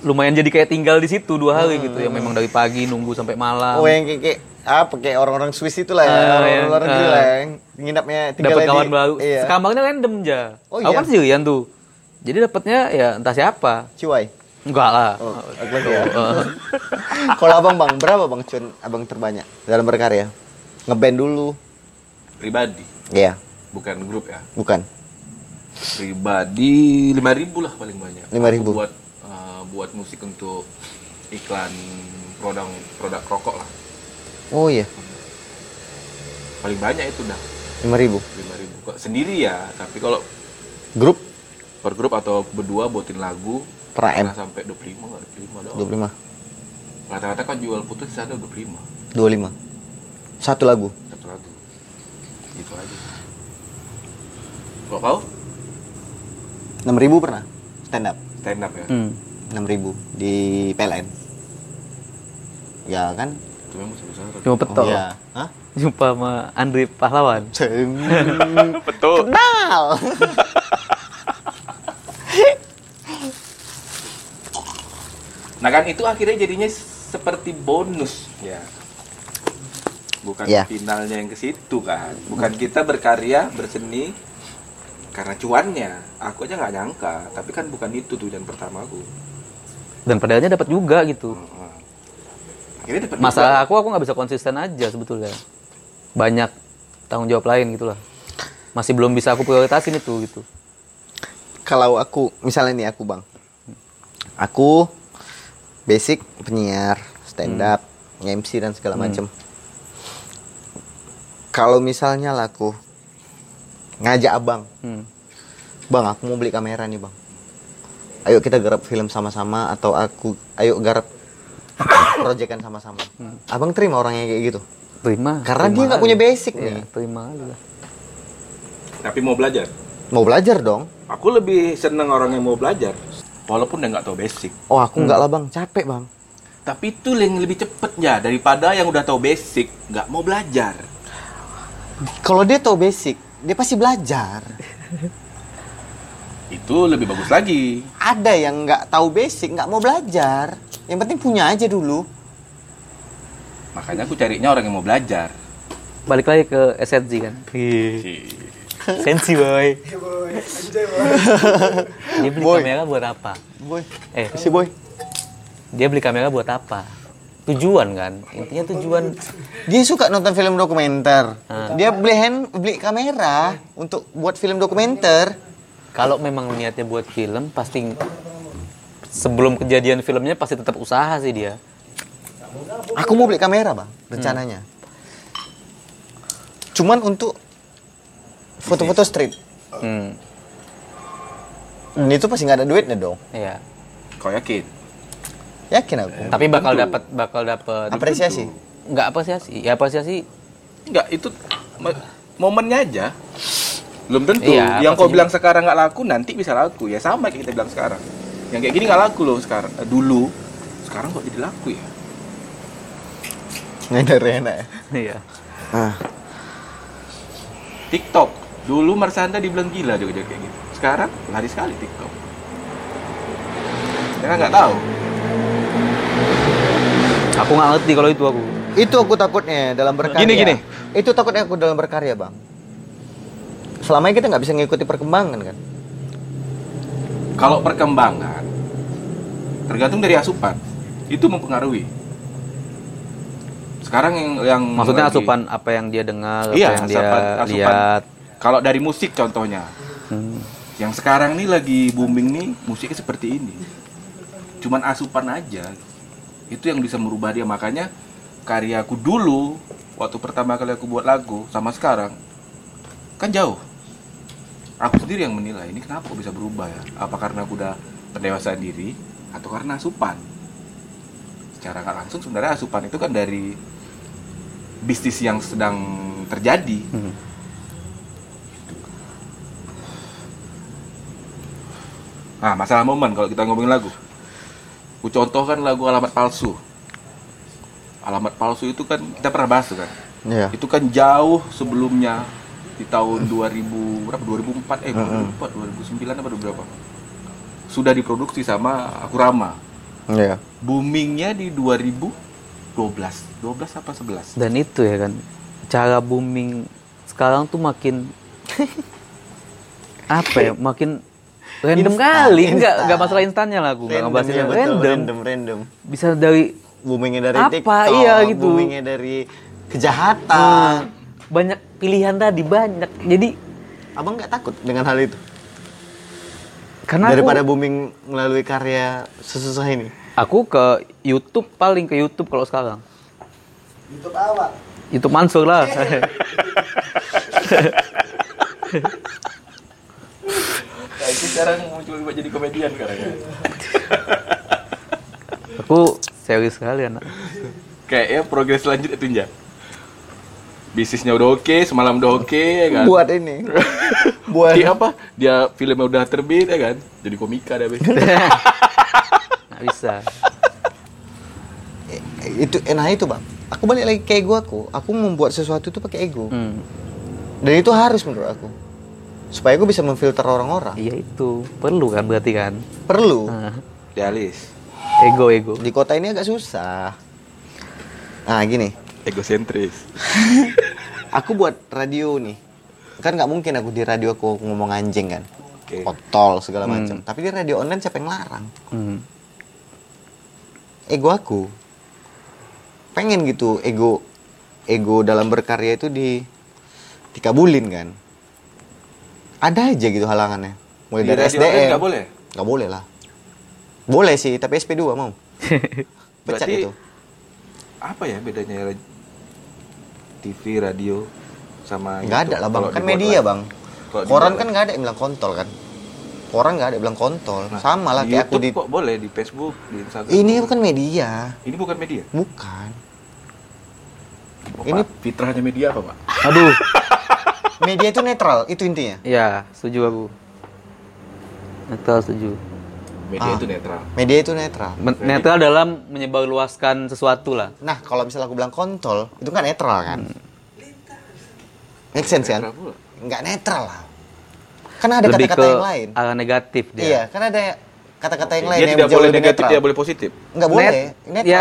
Lumayan jadi kayak tinggal di situ dua hari gitu yang memang dari pagi nunggu sampai malam. Oh yang kayak, kayak apa kayak orang-orang Swiss itu lah ya, Ah, orang yang- luar negeri ah. lah yang nginapnya tinggal dapat di- kawan baru. Iya. Kamarnya random aja. Oh, Aku iya? kan sendirian tuh. Jadi dapatnya ya entah siapa. Cuai. Enggak lah. Oh, aku lagi ya. Eh, [laughs] Kalau abang bang berapa bang cuan abang terbanyak dalam berkarya? Ngeband dulu. Pribadi, Iya, bukan grup ya. bukan. Pribadi 5000 lah paling banyak. 5.000. Aku buat eh, buat musik untuk iklan produk produk rokok lah. Oh iya, Paling banyak itu dah 5000 5000. Kok sendiri ya, tapi kalau Grup per grup atau berdua buatin lagu Per pernah sampai 25 nggak 25 doang. 25 Rata-rata kan jual putus sana 25 25 Satu lagu. Gitu aja. Kalau kau 6000 pernah stand up. stand up ya? hmm. 6000 di PLN. Ya kan? Cuma petok. Iya. Hah? Jumpa sama Andri Pahlawan. [laughs] Betul. Kenal. Nah kan itu akhirnya jadinya seperti bonus ya. Bukan Ya. finalnya yang ke situ kan. Bukan kita berkarya, berseni karena cuannya. Aku aja nggak nyangka, tapi kan bukan itu tujuan pertama aku. Dan pada akhirnya dapat juga gitu. Heeh. Akhirnya dapat Masalah juga. aku aku nggak bisa konsisten aja sebetulnya. Banyak tanggung jawab lain gitulah. Masih belum bisa aku prioritasin itu gitu. Kalau aku misalnya nih aku, Bang. Aku basic penyiar, stand up, MC dan segala macem. Kalau misalnya lah aku ngajak abang, Hmm. bang aku mau beli kamera nih bang. Ayo kita garap film sama-sama atau aku ayo garap proyekan sama-sama. Abang terima orangnya kayak gitu? Terima. Karena terima dia nggak punya basic Iya, nih. terima lah. Tapi mau belajar. Mau belajar dong? Aku lebih seneng orang yang mau belajar. Walaupun dia nggak tahu basic. Oh aku nggak lah bang, capek bang. Tapi itu yang lebih cepet ya daripada yang udah tahu basic nggak mau belajar. Kalau dia tahu basic, dia pasti belajar. Itu lebih bagus lagi. Ada yang nggak tahu basic, nggak mau belajar. Yang penting punya aja dulu. Makanya aku carinya orang yang mau belajar. Balik lagi ke esensi kan. [laughs] Sensi boy. Dia beli Boy. kamera buat apa? Boy, Eh, si boy. dia beli kamera buat apa? Tujuan kan? Intinya tujuan Dia suka nonton film dokumenter. Ah. Dia beli hand, beli kamera untuk buat film dokumenter. kalau memang niatnya buat film pasti sebelum kejadian filmnya pasti tetap usaha sih dia. Aku mau beli kamera, Bang, rencananya. Cuman untuk foto-foto street. Hmm, itu pasti nggak ada duitnya dong. iya. Kau yakin? Yakin aku. Tapi bakal dapat bakal dapat Apresiasi. nggak apresiasi. Ya apresiasi Enggak, itu mo- momennya aja. Belum tentu. Iya, yang kau bilang sekarang nggak laku, nanti bisa laku. Ya sama kayak kita bilang sekarang. Yang kayak gini nggak laku loh sekarang. Eh, dulu. Sekarang kok jadi laku ya? Nggak ada enak ya. Iya. Ah. TikTok. Dulu Marsanda dibilang gila juga kayak gitu. Sekarang lari sekali TikTok. Kita nggak tahu. Aku nggak ngerti kalau itu aku. Itu aku takutnya dalam berkarya. Gini, gini. Itu takutnya aku dalam berkarya, Bang. Selama ini kita nggak bisa ngikuti perkembangan kan. Kalau perkembangan tergantung dari asupan. Itu mempengaruhi. Sekarang yang yang Maksudnya lagi- asupan apa yang dia dengar, apa Iya, yang dia asupan, asupan. lihat. Kalau dari musik contohnya, Hmm. yang sekarang nih lagi booming nih musiknya seperti ini. Cuman asupan aja. Itu yang bisa merubah dia. Makanya karyaku dulu waktu pertama kali aku buat lagu sama sekarang kan jauh. Aku sendiri yang menilai ini kenapa bisa berubah ya? Apa karena aku udah pendewasaan diri atau karena asupan? Secara nggak langsung sebenarnya asupan itu kan dari bisnis yang sedang terjadi. Hmm. Nah, masalah momen kalau kita ngomongin lagu. Ku contohkan lagu Alamat Palsu. Alamat Palsu itu kan kita pernah bahas tuh kan. Iya. Itu kan jauh sebelumnya di tahun 2000 berapa 2004 eh 2004 2009 apa berapa? Sudah diproduksi sama Akurama. Iya. Boomingnya di 2012. 12 apa 11? Dan itu ya kan, cara booming sekarang tuh makin [laughs] apa ya, makin random Instan, kali, enggak instan. enggak masalah instannya lah aku, enggak ngebahas iya, yang betul, random. random, random. Bisa dari Boomingnya dari Apa? TikTok, Iya, gitu. boomingnya dari kejahatan. ah, banyak pilihan tadi banyak. Jadi Abang nggak takut dengan hal itu? karena Daripada aku, booming melalui karya sesusah ini. aku ke YouTube paling ke YouTube kalau sekarang. YouTube apa? YouTube Mansur lah. [laughs] [laughs] Nah, itu sekarang mau coba jadi komedian sekarang ya. [laughs] aku serius sekali anak. Kayak ya progres selanjutnya itu ya. Bisnisnya udah oke, semalam udah oke ya kan. Buat ini. [laughs] Buat Dia apa? Dia filmnya udah terbit ya kan. Jadi komika dah besok. Nggak bisa. itu enak itu bang. Aku balik lagi ke ego aku. Aku membuat sesuatu itu pakai ego. Hmm. Dan itu harus menurut aku. Supaya aku bisa memfilter orang-orang. Iya itu perlu kan berarti kan. Perlu. Nah, Idealis, ego ego. Di kota ini agak susah. Nah gini. egosentris. [laughs] Aku buat radio nih. Kan nggak mungkin aku di radio aku ngomong anjing kan. Oke. Kontol segala macam. Tapi di radio online siapa yang larang? Hmm. ego aku pengen gitu ego ego dalam berkarya itu di dikabulin kan ada aja gitu halangannya. Mulai Di dari SDM nggak boleh? nggak boleh lah. Boleh sih tapi SP2 mau [laughs] pecat Berarti- itu Apa ya bedanya TV, radio sama nggak ada lah bang. Kan media live? bang. Kalau koran kan nggak ada yang bilang kontol kan? Koran nggak ada yang bilang kontol. Nah, sama lah kayak aku YouTube di kok boleh? Di Facebook, di Instagram. ini bukan media. Ini bukan media. bukan. Oh, Ini- Pak, fitrahnya media apa, Pak? Aduh. [laughs] media itu netral itu intinya Ya, setuju aku. Netral setuju. Media Ah. itu netral. Media itu netral. Men- netral dalam menyebarluaskan sesuatu lah. Nah, kalau misalnya aku bilang kontol, itu kan netral kan? Make sense kan? Nggak netral lah. Kan ada kata-kata yang lain. arah negatif dia. Iya, kan ada kata-kata yang lain Dia yang tidak jauh boleh lebih negatif, netral. tidak boleh positif. Nggak boleh. Net- netral. ya,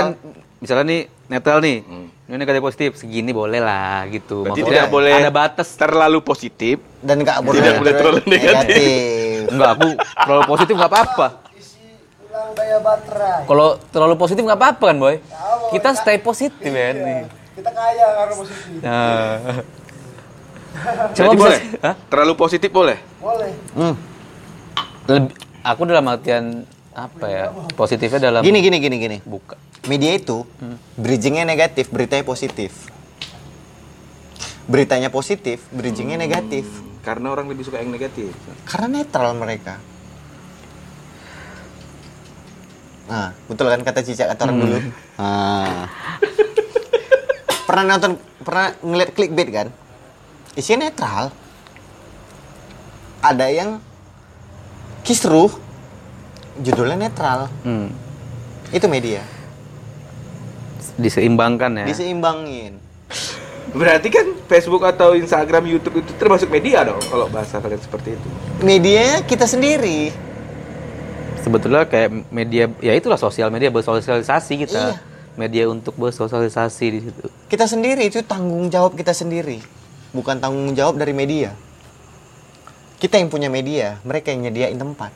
misalnya nih netral nih. Hmm. Ini negatif positif, segini boleh lah gitu. Berarti Maksudnya tidak boleh ada batas. terlalu positif. Dan nggak boleh Tidak boleh terlalu negatif. Enggak, aku terlalu positif nggak apa-apa. Isi ulang daya baterai. Kalau terlalu positif nggak apa-apa kan, boy? Kita stay positif kan. Iya. Kita kaya karena positif. Nah. Coba bisa, boleh. Hah? Terlalu positif boleh. Boleh. Hmm. Lebih, aku dalam artian apa ya? Positifnya dalam Gini gini gini gini. buka. Media itu bridgingnya negatif, beritanya positif. Beritanya positif, bridgingnya negatif. Karena orang lebih suka yang negatif. Karena netral mereka. Nah, betul kan kata cicak kata orang dulu. Nah. pernah nonton, pernah ngeliat clickbait kan? Isinya netral. Ada yang kisruh, judulnya netral. Hmm. Itu media. Diseimbangkan ya. Diseimbangin. Berarti kan Facebook atau Instagram, YouTube itu termasuk media dong kalau bahasa kalian seperti itu. Media kita sendiri. Sebetulnya kayak media ya itulah sosial media bersosialisasi kita. Iya. Media untuk bersosialisasi di situ. Kita sendiri itu tanggung jawab kita sendiri. Bukan tanggung jawab dari media. Kita yang punya media, mereka yang nyediain tempat.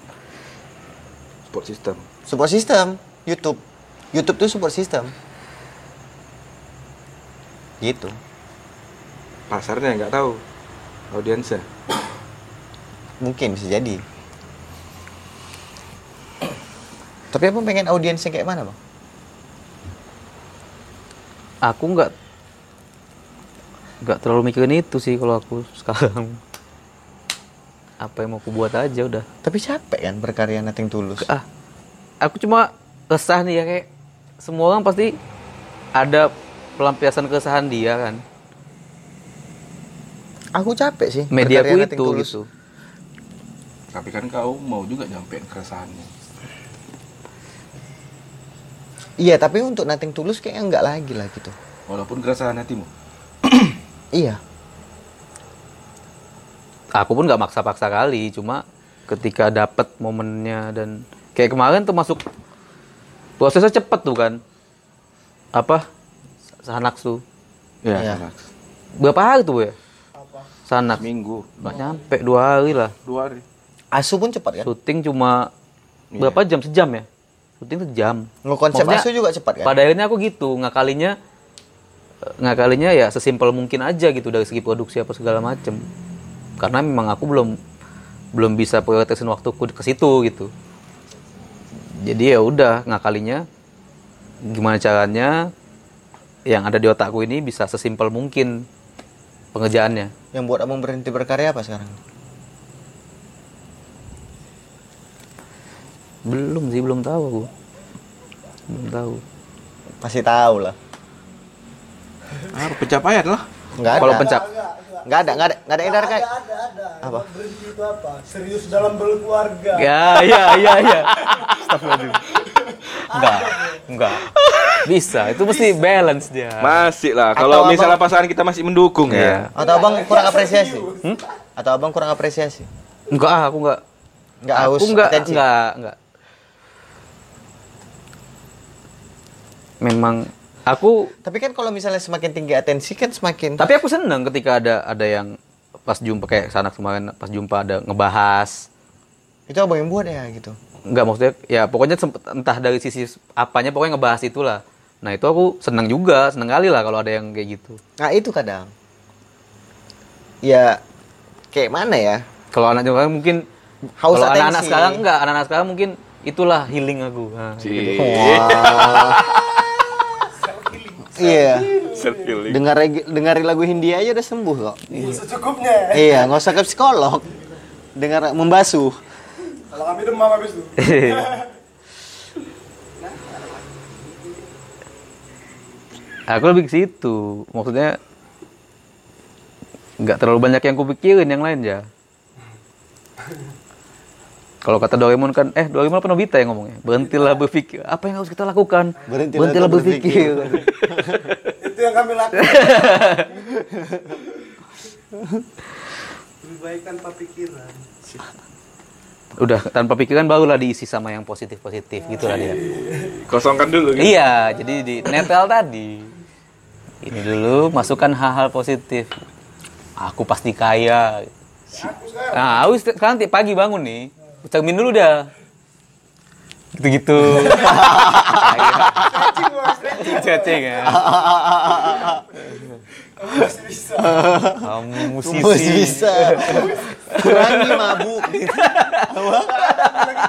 Support system. Support system, YouTube. YouTube tuh support system. Gitu. Pasarnya nggak tahu. Audiensnya. Mungkin bisa jadi. Tapi apa pengen audiensnya kayak mana, Bang? Aku nggak nggak terlalu mikirin itu sih kalau aku sekarang. Apa yang mau aku buat aja udah. Tapi capek kan berkarya nothing tulus. ah aku cuma resah nih ya kayak semua orang pasti ada pelampiasan keresahan dia kan Aku capek sih. mediaku berkarya nothing itu tulus. gitu Tapi kan kau mau juga nyampein keresahannya. Iya, tapi untuk nothing tulus kayaknya enggak lagi lah gitu. Walaupun keresahan hatimu. [clears throat] Iya. aku pun nggak maksa-paksa kali cuma ketika dapet momennya dan kayak kemarin tuh masuk prosesnya cepet tuh kan apa sanak tuh Ya, Iya. Alex. berapa hari tuh ya Apa? sanak Minggu, nggak nyampe dua hari lah dua hari. Asu pun cepat kan? syuting cuma berapa jam sejam ya syuting sejam Ngekonsep asu juga cepat kan? pada akhirnya aku gitu ngakalinya ngakalinya ya sesimpel mungkin aja gitu dari segi produksi apa segala macem karena memang aku belum belum bisa prioritasin waktuku ke situ gitu jadi ya udah ngakalinya gimana caranya yang ada di otakku ini bisa sesimpel mungkin pengerjaannya Yang buat abang berhenti berkarya apa sekarang? belum sih belum tahu aku belum tahu Pasti tahu lah. Ah, pencapaian lah. Enggak ada. kalau pencap Enggak ada, enggak ada, enggak ada edar kayak. Ada, ada, ada. Apa? Berhenti itu apa? Serius dalam berkeluarga. ya ya ya ya enggak enggak bisa itu mesti balance dia Masih lah. Atau Kalau abang- misalnya pasangan kita masih mendukung Iya. ya. Atau abang kurang apresiasi? Atau abang kurang apresiasi? enggak ah, aku enggak Enggak aku haus enggak atensi? enggak enggak memang aku Tapi kan kalau misalnya semakin tinggi atensi kan semakin tapi aku seneng ketika ada ada yang pas jumpa kayak sanak kemarin pas jumpa ada ngebahas itu abang yang buat ya gitu. Enggak maksudnya ya pokoknya sempet, entah dari sisi apanya pokoknya ngebahas itulah nah itu aku seneng juga seneng kali lah kalau ada yang kayak gitu Nah itu kadang. Ya kayak mana ya? kalau anak sekarang mungkin Haus kalau anak-anak sekarang enggak anak-anak sekarang mungkin itulah healing aku nah. Wah. Iya. Dengar dengarin lagu Hindia aja udah sembuh kok. Secukupnya. Iya, nggak usah ke psikolog. Dengar membasuh. Kalau kami demam habis itu. [laughs] aku lebih ke situ maksudnya nggak terlalu banyak yang kupikirin yang lain ya Kalau kata Doraemon kan, eh Doraemon apa Nobita yang ngomongnya? Berhentilah berpikir. Apa yang harus kita lakukan? Berhentilah berpikir. [laughs] Itu yang kami lakukan. [laughs] Lebih baik tanpa pikiran. Udah tanpa pikiran barulah diisi sama yang positif-positif gitu lah dia. Kosongkan dulu. gitu. Iya, jadi di netel tadi. Ini dulu masukkan hal-hal positif. Aku pasti kaya. Nah, aku sekarang tiap pagi bangun nih, cermin dulu dah. Gitu-gitu. [laughs] Cacing ya. [laughs] Masih bisa. Kamu musisi. Masih bisa. Kurangi mabuk.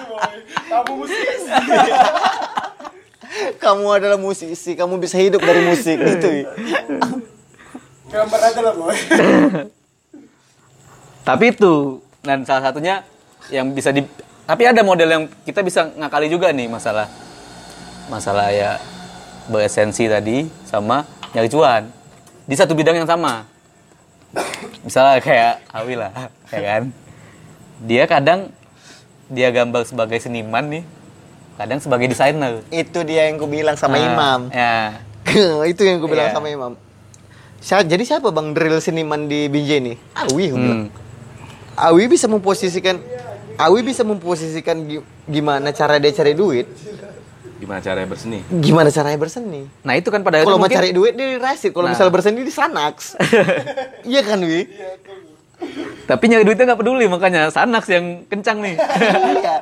boy. Kamu musisi. kamu adalah musisi, kamu bisa hidup dari musik gitu. Gambar aja lah, boy. Tapi itu dan salah satunya yang bisa di tapi ada model yang kita bisa ngakali juga nih masalah masalah ya beresensi tadi sama nyari cuan di satu bidang yang sama. Misalnya kayak Awi lah, ya kan? Dia kadang dia gambar sebagai seniman nih, kadang sebagai desainer. Itu dia yang ku bilang sama Nah, Imam. Ya. [laughs] itu yang ku bilang Iya. sama Imam. Jadi siapa bang drill seniman di Binjai ini? Awi, bilang. Hmm. Awi bisa memposisikan Awi bisa memposisikan gi- gimana cara dia cari duit, Gimana caranya berseni? gimana caranya berseni. Nah, itu kan pada Kalau mau mungkin- cari duit dia di Rasid, kalau Nah. misalnya berseni di Sanax. [laughs] iya kan Wi? Tapi nyari duitnya nggak peduli, makanya Sanax yang kencang nih. [laughs] iya.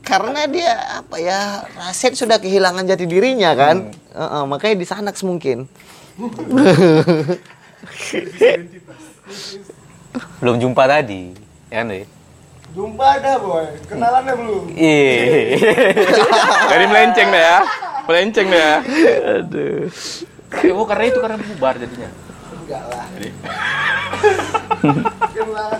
Karena dia apa ya Rasid sudah kehilangan jati dirinya kan, Heeh, makanya di Sanax mungkin. [laughs] Belum jumpa tadi, ya kan, Wi? Jumpa ada, boy. Kenalannya belum. Iya. [laughs] Dari melenceng deh ya. Melenceng deh ya. Aduh. Oh, karena itu karena bubar jadinya. Enggak lah. Jadi, lah.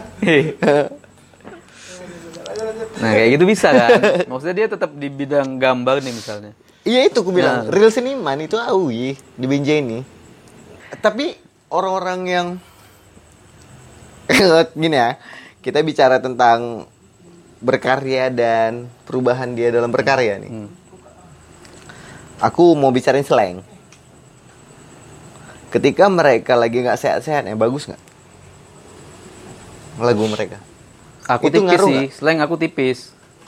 nah, kayak gitu bisa kan? Maksudnya dia tetap di bidang gambar nih misalnya. Iya itu aku bilang, Nah. real seniman itu Awi di Binjai ini. Tapi orang-orang yang [laughs] gini ya, kita bicara tentang berkarya dan perubahan dia dalam berkarya nih. Hmm. Aku mau bicarain slang. Ketika mereka lagi nggak sehat-sehat, ya bagus nggak? Lagu mereka. Aku Itu tipis sih, nggak? slang aku tipis.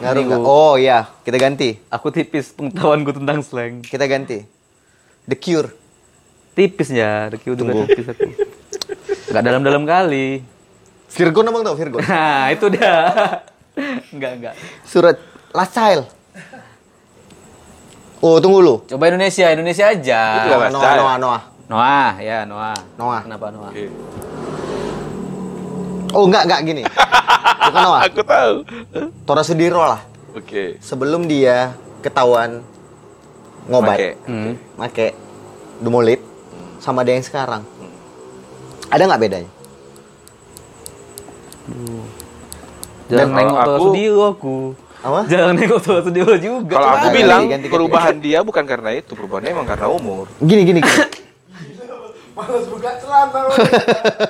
Ngaruh aku- Oh iya, kita ganti. Aku tipis pengetahuanku tentang slang. Kita ganti. The Cure. Tipis ya, Reki udah Tunggu. tipis aku. Nggak dalam-dalam kali. Virgon abang tau Virgon? [laughs] Nah, itu dah. Enggak, enggak. Surat Last Child. Oh, tunggu lu. Coba Indonesia, Indonesia aja. Itu Noah, Child. Noah, Noah. Noah, ya Noah. Noah. Kenapa Noah? Oke. Oh, enggak, enggak gini. [laughs] Bukan Noah. Aku tahu. Tora Sudiro lah. Oke. Sebelum dia ketahuan ngobat, Make. Hmm. make dumolit sama dia yang sekarang. Ada nggak bedanya? Jangan Dan nengok aku- Sudiro aku. Apa? Jangan nengok Tora Sudiro juga. Kalau aku Ganti, bilang ganti, ganti. perubahan dia bukan karena itu, perubahannya emang karena umur. Gini, gini, gini. [laughs] Malas buka celana.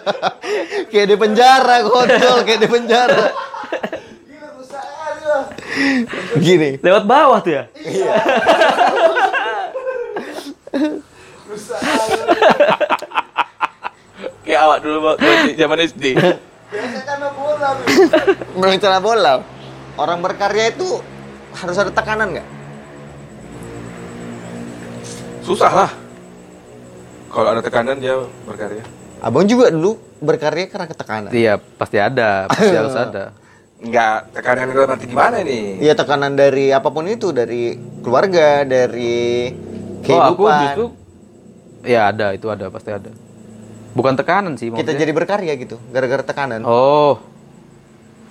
[laughs] kayak di penjara, kontol, kayak di penjara. Gini. Lewat bawah tuh ya? Aja. Kayak awak dulu waktu zaman SD. Bola. Berbicara [laughs] bola, orang berkarya itu harus ada tekanan nggak? Susah lah. Kalau ada tekanan dia berkarya. Abang juga dulu berkarya karena ketekanan. Iya, pasti ada, pasti harus [laughs] ada. Enggak, tekanan dalam arti gimana nih? Iya tekanan dari apa pun itu, dari keluarga, dari Oh, aku kehidupan. justru ya ada, itu ada, pasti ada. Bukan tekanan sih kita maksudnya. jadi berkarya gitu, gara-gara tekanan. Oh,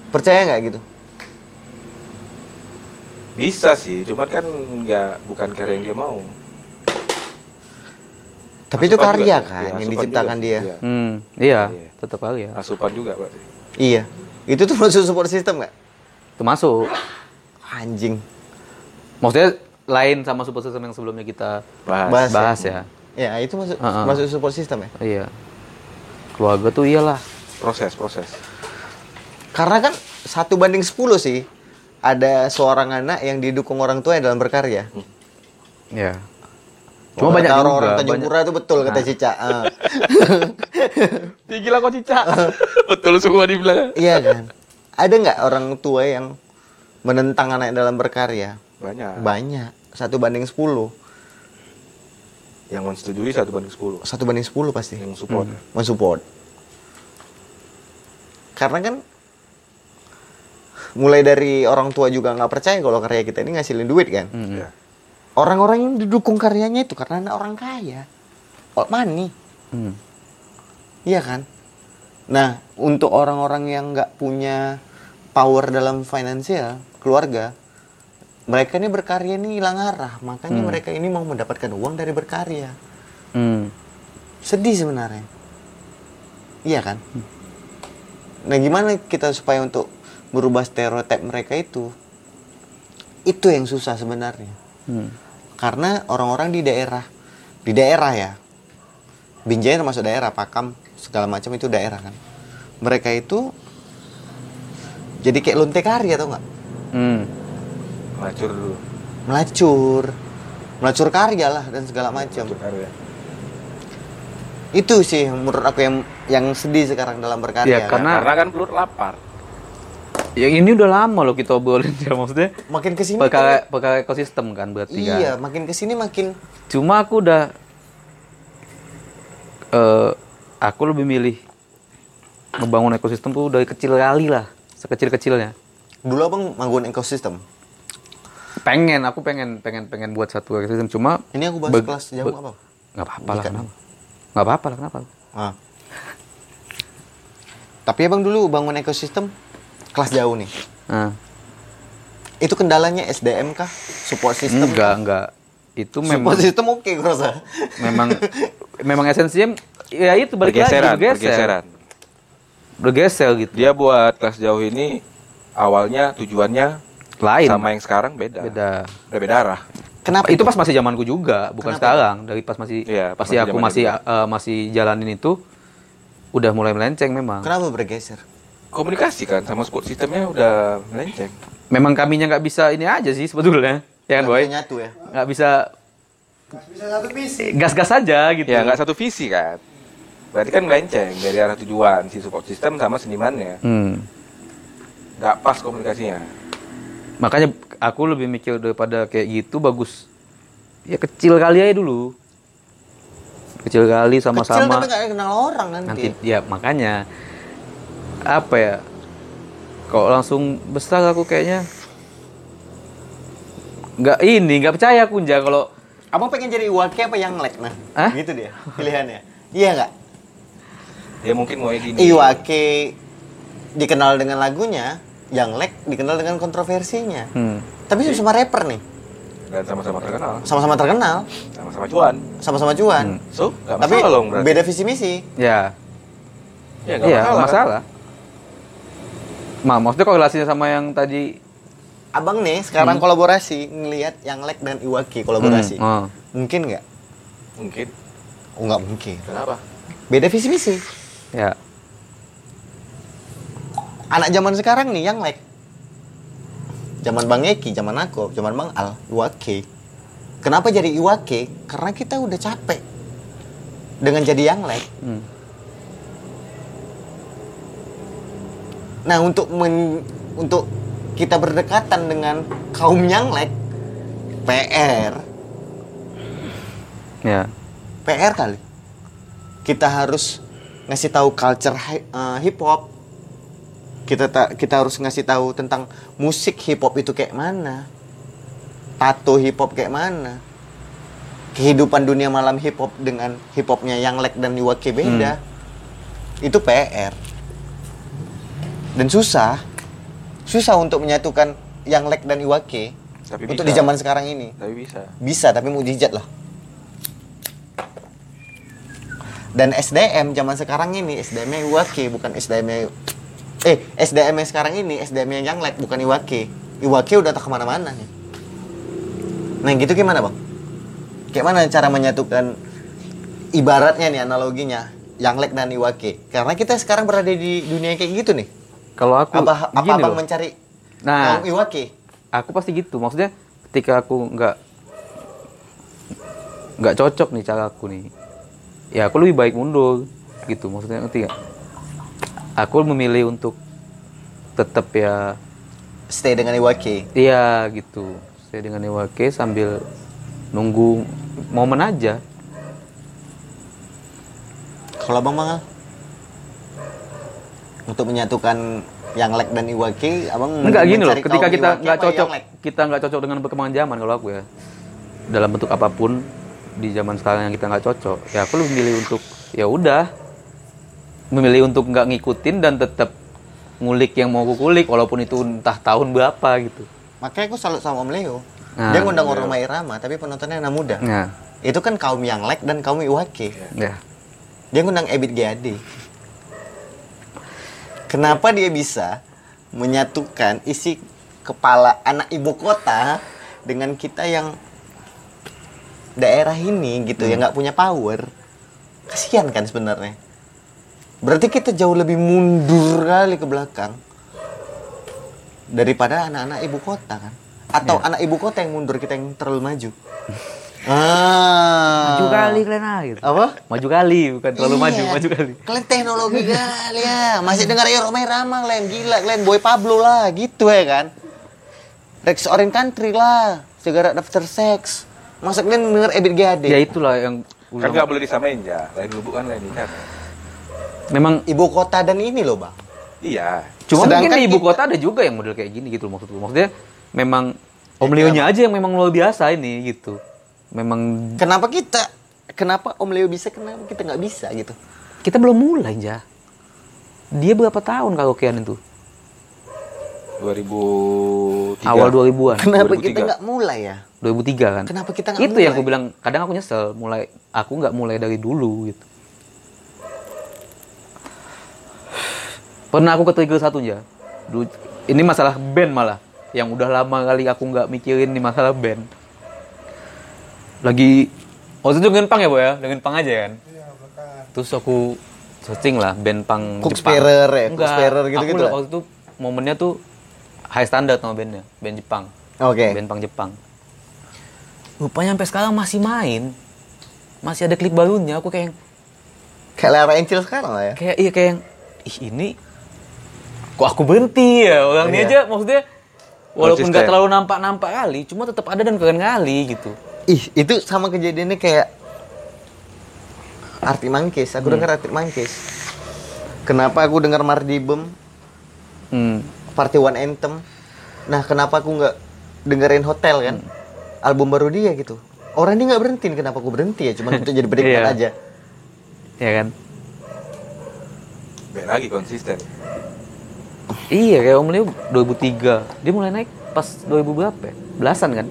Percaya nggak gitu? Bisa sih, cuman kan enggak bukan karya yang dia mau. Tapi itu Asupan karya juga. kan Iya, yang diciptakan juga. dia. Iya. hmm, iya, Iya. tetap kali ya. Asupan juga berarti. Iya. Itu tuh masuk support system nggak? Itu masuk. Anjing. Maksudnya lain sama support system yang sebelumnya kita Bahas. Bahas. bahas ya. Ya itu masuk Heeh. masuk support system ya. Iya. Keluarga tuh iyalah. Proses, proses. Karena kan satu banding 10 sih. ada seorang anak yang didukung orang tua dalam berkarya. Ya. Cuma Cuma banyak orang-orang Tanjung Pura itu betul kata Cica. Ah. [laughs] Ya, gila kok Cica. [laughs] Betul semua dibilang. iya kan? Ada nggak orang tua yang menentang anak dalam berkarya? Banyak. Banyak. Satu banding 10. Yang mensetujui satu banding 10. Satu banding 10 pasti. Yang support. mensupport karena kan mulai dari orang tua juga nggak percaya kalau karya kita ini ngasilin duit kan? Hmm. Ya. orang-orang yang didukung karyanya itu karena anak orang kaya. Oh, money. Hmm. iya kan? Nah untuk orang-orang yang nggak punya power dalam finansial keluarga mereka ini berkarya ini hilang arah. Makanya mereka ini mau mendapatkan uang dari berkarya. Hmm. sedih sebenarnya. Iya kan? Nah gimana kita supaya untuk merubah stereotip mereka itu itu yang susah sebenarnya Hmm. karena orang-orang di daerah di daerah ya Binjai termasuk daerah Pakam segala macam itu daerah kan mereka itu jadi kayak lonte karya atau nggak Hmm. Melacur dulu. melacur melacur karya lah dan segala macam karya. itu sih menurut aku yang yang sedih sekarang dalam berkarya Ya, karena- Karena kan perut lapar. Ya ini udah lama loh kita obrolin [laughs] ya maksudnya. makin ke sini Perkara, perkara ekosistem kan berarti kan. iya makin ke sini makin Cuma aku udah eh aku lebih milih ngebangun ekosistem tuh dari kecil kali lah, sekecil-kecilnya. dulu abang bangun ekosistem Pengen, aku pengen pengen pengen buat satu ekosistem cuma ini aku bahas kelas jauh bag- apa nggak apa-apa lah kenapa? Nggak apa-apa lah kenapa? ah. tapi abang dulu bangun ekosistem kelas jauh nih Nah, itu kendalanya SDM kah support system enggak enggak itu memang support system oke gue rasa memang memang esensinya ya itu balik Pergeseran, lagi bergeser. pergeseran. Bergeser gitu. Dia buat kelas jauh ini awalnya tujuannya Lain. sama yang sekarang beda. Beda. Udah beda arah. kenapa itu pas masih zamanku juga, bukan Kenapa? sekarang. Dari pas masih Iya, pas pasti masih aku masih eh, masih jalanin itu udah mulai melenceng memang. kenapa bergeser Komunikasi kan sama support sistemnya udah melenceng. Memang kaminya nggak bisa ini aja sih sebetulnya. Ya kan, Boy? nyatu ya Nggak bisa Bisa satu visi. gas-gas aja gitu. Ya nggak satu visi kan. Berarti kan melenceng dari arah tujuan si support system sama senimannya. Hmm. Nggak pas komunikasinya. Makanya aku lebih mikir daripada kayak gitu bagus ya kecil kali aja dulu. Kecil kali kecil sama-sama. tapi nggak kenal orang nanti, nanti ya makanya apa ya? Kalau langsung besar aku kayaknya. Nggak ini nggak percaya aku Nja kalau abang pengen jadi Iwake apa yang lek nah Hah? gitu dia pilihannya. Iya nggak? Ya mungkin mau gini. Iwake dikenal dengan lagunya yang lek dikenal dengan kontroversinya. Hmm, tapi sama rapper nih. Dan sama-sama terkenal. sama-sama terkenal. Sama-sama cuan. sama-sama cuan. So, nggak tapi masalah dong berarti. beda visi misi ya. Ya, nggak iya masalah. masalah, Ma, maksudnya korelasinya sama yang tadi? Abang nih sekarang kolaborasi ngelihat yang lek dan Iwake kolaborasi. Hmm, oh. mungkin nggak? Mungkin. oh nggak mungkin. Kenapa? beda visi misi. Ya. Anak zaman sekarang nih yang lek. Zaman bang Eki zaman aku zaman bang Al Iwake kenapa jadi Iwake karena kita udah capek dengan jadi yang lek. Hmm. Nah, untuk men- untuk kita berdekatan dengan kaum yang lek PR, ya PR kali. Kita harus ngasih tahu culture hi- eh, hip hop. Kita ta- kita harus ngasih tahu tentang musik hip hop itu kayak mana. Tato hip hop kayak mana. Kehidupan dunia malam hip hop dengan hip hopnya yang lek dan Iwake beda. Itu PR. Dan susah. Susah untuk menyatukan yang lek dan Iwake Tapi untuk bisa. di zaman sekarang ini. Tapi bisa. Bisa, tapi mujizat lah. Dan SDM zaman sekarang ini SDM-nya Iwake bukan SDM-nya eh SDM yang sekarang ini SDM yang Yanglek bukan Iwake. Iwake udah tak ke mana-mana nih. Nah gitu gimana bang? Kayak mana cara menyatukan ibaratnya nih analoginya Yanglek dan Iwake? Karena kita sekarang berada di dunia kayak gitu nih. Kalau aku Apa apa abang loh. mencari Nah, kaum Iwake. aku pasti gitu. Maksudnya ketika aku nggak nggak cocok nih cara aku nih, ya aku lebih baik mundur gitu. Maksudnya ngerti nggak? Aku memilih untuk tetap ya Stay dengan Iwake. Iya gitu. Saya dengan Iwake sambil nunggu momen aja. Kalau Abang Mangal untuk menyatukan yang Lek dan Iwake, Abang Enggak gini loh, ketika kita nggak cocok, kita nggak cocok dengan perkembangan zaman kalau aku ya. Dalam bentuk apa pun di zaman sekarang yang kita nggak cocok, ya aku lebih memilih untuk ya udah memilih untuk nggak ngikutin dan tetap ngulik yang mau aku kulik walaupun itu entah tahun berapa gitu. Makanya aku salut sama Om Leo. Nah, Dia ngundang orang Irama, tapi penontonnya anak muda. Nah, Itu kan kaum yang Lek dan kaum Iwake. ya. Dia ngundang Ebit GAD. Kenapa dia bisa menyatukan isi kepala anak ibu kota dengan kita yang daerah ini gitu yang nggak punya power? Kasihan kan sebenarnya. Berarti kita jauh lebih mundur kali ke belakang daripada anak-anak ibu kota kan? Atau anak ibu kota yang mundur kita yang terlalu maju? [laughs] ah. Maju kali kalian ah gitu. Apa? Maju kali bukan terlalu Iya. maju, maju kali. Kalian teknologi kali ya. Masih dengar ya Romai Ramang kalian gila kalian Boy Pablo lah gitu ya kan. Rex Orange Country lah. Segera daftar seks. Masa kalian denger Ebit GAD? Ya itulah yang Kan nggak boleh disamain ya. Lain lubuk kan lain ikan. memang Ibu kota dan ini loh bang. Iya. Cuma mungkin Sedangkan di ibu kita- kota ada juga yang model kayak gini gitu loh maksudku. Maksudnya memang Om Leonya aja yang memang luar biasa ini gitu. Memang Kenapa kita? Kenapa Om Leo bisa? Kenapa kita nggak bisa gitu? kita belum mulai ya. Dia berapa tahun karaokean itu? 2003. Awal 2000-an. Kenapa 2003. kita nggak mulai ya? 2003 kan? Kenapa kita nggak Itu mulai? yang aku bilang, kadang aku nyesel mulai aku nggak mulai dari dulu gitu. Pernah aku ke trigger satu ya. Ini masalah band malah. Yang udah lama kali aku nggak mikirin nih masalah band. Lagi waktu itu dengan pang ya, Boy ya? Dengan pang aja kan? Terus aku searching lah band pang Cook Jepang. Sparer ya? Cook Enggak, Sparer gitu-gitu aku lah? waktu itu momennya tuh high standard sama bandnya, band Jepang. Oke. Band pang Jepang. Rupanya sampai sekarang masih main. Masih ada klip barunya. Aku kayak Kayak Lara Encil sekarang lah ya. kayak iya kayak yang, ih ini kok aku berhenti ya orang ini Iya. aja maksudnya walaupun nggak terlalu nampak-nampak kali, cuma tetap ada dan keren kali gitu. Ih, itu sama kejadiannya kayak Arti Mangkis. Hmm. Aku dengar Arti Mangkis. Kenapa aku dengar Mardibem, Hmm. Party One Anthem. Nah, kenapa aku nggak dengerin Hotel kan? Hmm. Album baru dia gitu. Orang dia nggak berhenti, kenapa aku berhenti ya? Cuma untuk jadi penikmat [laughs] Iya. aja. Ya kan? Baik lagi konsisten. Iya kayak Om Leo 2003. Dia mulai naik pas 2000 berapa ya? Belasan kan?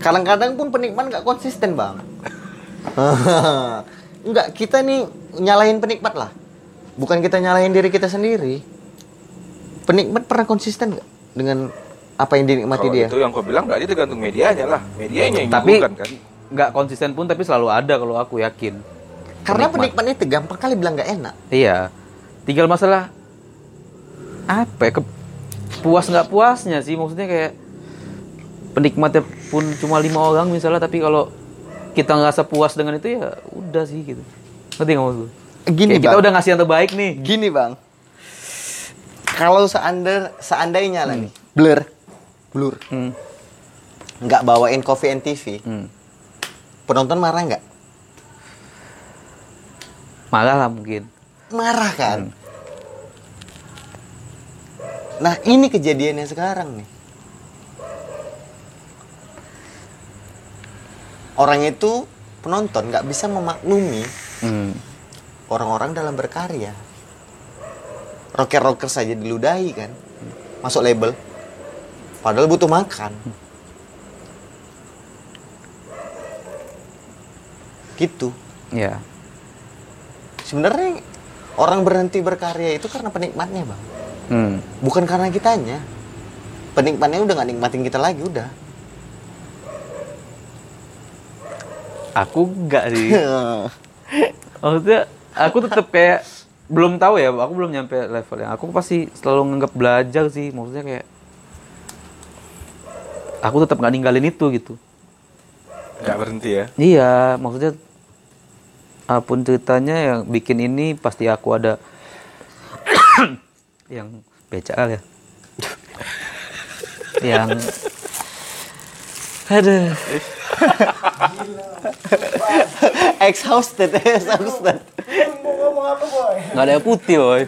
Kadang-kadang pun penikmat nggak konsisten, Bang. [laughs] Enggak, kita nih nyalahin penikmat lah. Bukan kita nyalahin diri kita sendiri. Penikmat pernah konsisten nggak dengan apa yang dinikmati Kalau dia? itu yang kau bilang berarti tergantung medianya lah. Medianya yang Tapi bukan kan. nggak konsisten pun tapi selalu ada kalau aku yakin. Karena Penikmat. penikmat itu gampang kali bilang nggak enak. Iya. Tinggal masalah apa ya? ke- puas nggak puasnya sih maksudnya kayak penikmatnya pun cuma lima orang misalnya tapi kalau kita ngerasa puas dengan itu ya udah sih gitu. Ngerti nggak maksud? Gini, Kayak kita Bang. udah ngasih yang terbaik nih. Gini bang, kalau seandainya seandainya lah nih, blur, blur, Hmm. nggak bawain Coffee and TV, Hmm. penonton marah nggak? Marah lah mungkin. Marah kan? Nah ini kejadiannya sekarang nih. Orang itu penonton nggak bisa memaklumi Hmm. orang-orang dalam berkarya. Rocker-rocker saja diludahi kan, masuk label. Padahal butuh makan. Gitu. Ya. Sebenarnya orang berhenti berkarya itu karena penikmatnya bang, Hmm. bukan karena kitanya. Penikmatnya udah nggak nikmatin kita lagi udah. Aku enggak sih. [laughs] Maksudnya aku tetap kayak belum tahu ya, aku belum nyampe level yang aku pasti selalu nganggap belajar sih, maksudnya kayak aku tetap nggak ninggalin itu gitu. Nggak berhenti ya. iya maksudnya apa pun ceritanya yang bikin ini pasti aku ada [coughs] yang BCL ya. [laughs] Yang aduh [laughs] Exhausted, exhausted. Mau ngomong apa boy? nggak ada yang putih boy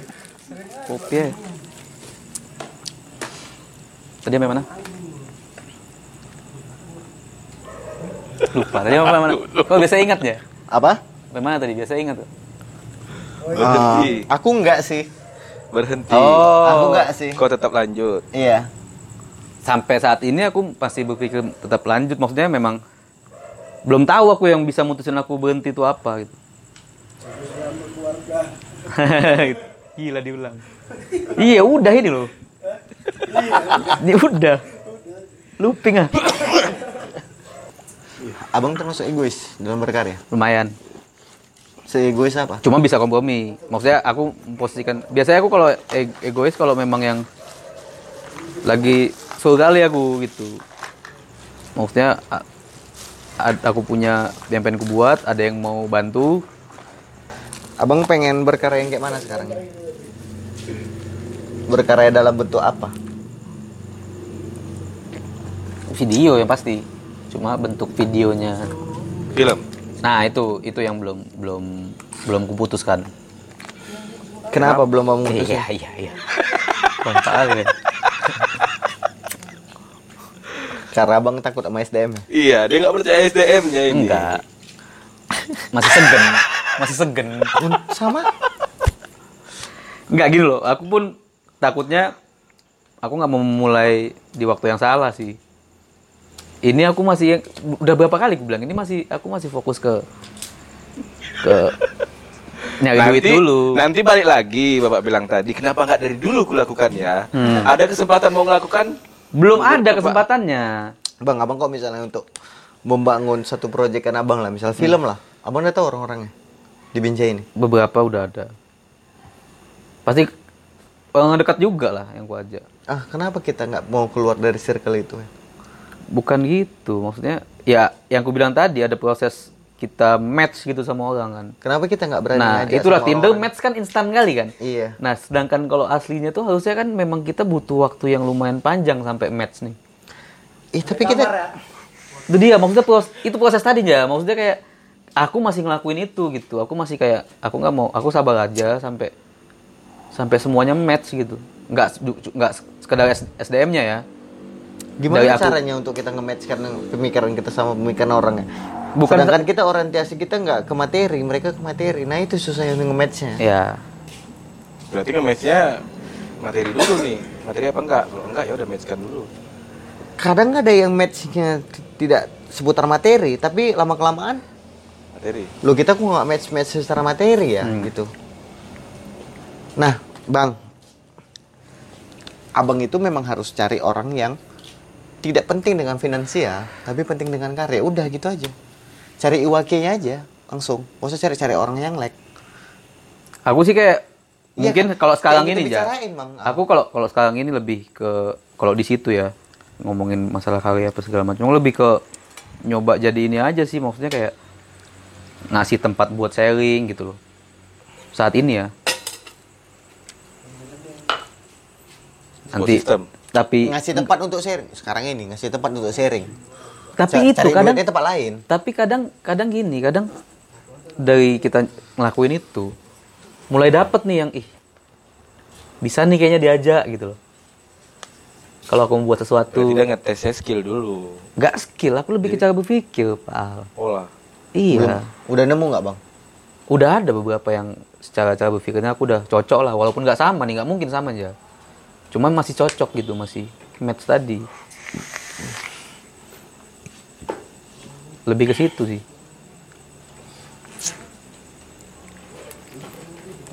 kopi ya tadi sampai mana lupa tadi sampai mana kok biasa ingat ya Apa? sampai mana tadi biasa ingat tuh Ah, aku enggak sih. Berhenti. oh Aku enggak sih. Kau tetap lanjut. Iya. sampai saat ini aku masih berpikir tetap lanjut maksudnya memang belum tahu aku yang bisa mutusin aku berhenti itu apa gitu. [laughs] Gila diulang. Iya udah ini loh. Ini udah. Looping ah. Abang termasuk egois dalam berkarya. lumayan. Seegois apa? cuma bisa kompromi. Maksudnya aku memposisikan biasanya aku kalau e- egois kalau memang yang lagi kali aku gitu. Maksudnya aku punya yang pengen ku buat ada yang mau bantu Abang pengen berkarya yang kayak mana sekarang? Berkarya dalam bentuk apa? video yang pasti cuma bentuk videonya Film. nah itu itu yang belum belum belum kuputuskan Kenapa belum mau memutuskan? iya iya iya Kontol kali. Karena abang takut sama SDM. ya? Iya, dia nggak percaya SDM-nya ini. enggak masih segen masih segen Sama? Enggak gini loh, aku pun takutnya aku nggak mau memulai di waktu yang salah sih. Ini aku masih yang udah berapa kali aku bilang ini masih aku masih fokus ke ke nyari duit dulu. nanti balik lagi bapak bilang tadi kenapa nggak dari dulu kulakukannya Hmm. ada kesempatan mau melakukan Belum ada Apa? kesempatannya. Bang, abang kok misalnya untuk membangun satu proyek kan abang lah, misal film lah. Abang udah tahu orang-orangnya di Binjai ini. Beberapa udah ada. Pasti orang dekat juga lah yang ku ajak. Ah, kenapa kita nggak mau keluar dari circle itu? Bukan gitu, maksudnya ya yang ku bilang tadi ada proses kita match gitu sama orang kan. Kenapa kita nggak berani Nah, itulah sama Tinder orang? match kan instan kali kan. Iya. Nah, sedangkan kalau aslinya tuh harusnya kan memang kita butuh waktu yang lumayan panjang sampai match nih. Ih, tapi kita Itu dia, maksudnya proses, itu proses tadi ya. Maksudnya kayak aku masih ngelakuin itu gitu. Aku masih kayak aku nggak mau, aku sabar aja sampai sampai semuanya match gitu. Nggak nggak sekedar SDM-nya ya. Gimana Dari aku- caranya untuk kita nge-match karena pemikiran kita sama pemikiran orangnya? Bukan Sedangkan kita orientasi kita nggak ke materi, mereka ke materi. Nah, itu susahnya nge-matchnya. Ya. berarti kan match-nya materi dulu nih materi apa enggak kalau enggak ya udah match-kan dulu Kadang ada yang matchnya tidak seputar materi, tapi lama kelamaan materi lo kita kok nggak match match secara materi ya gitu. Nah, bang, abang itu memang harus cari orang yang tidak penting dengan finansial, tapi penting dengan karya. Udah gitu aja. Cari iwake-nya aja langsung. Gak usah cari-cari orang yang like. Aku sih kayak Iya mungkin kan? kalau sekarang Kayak ini ya. Aku kalau kalau sekarang ini lebih ke kalau di situ ya ngomongin masalah karya apa segala macam lebih ke nyoba jadi ini aja sih maksudnya kayak ngasih tempat buat sharing gitu loh. Saat ini ya. Nanti sistem. Tapi Ngasih tempat untuk sharing. Sekarang ini ngasih tempat untuk sharing. tapi itu cari kadang tempat lain. tapi kadang kadang gini kadang dari kita ngelakuin itu mulai dapet nih yang ih bisa nih kayaknya diajak gitu loh kalau aku membuat sesuatu dia ngetesnya skill dulu nggak skill aku lebih ke cara berpikir pak Al. pola iya Udah nemu nggak bang? udah ada beberapa yang secara cara berpikirnya aku udah cocok lah walaupun nggak sama nih nggak mungkin sama aja cuman masih cocok gitu masih match tadi lebih ke situ sih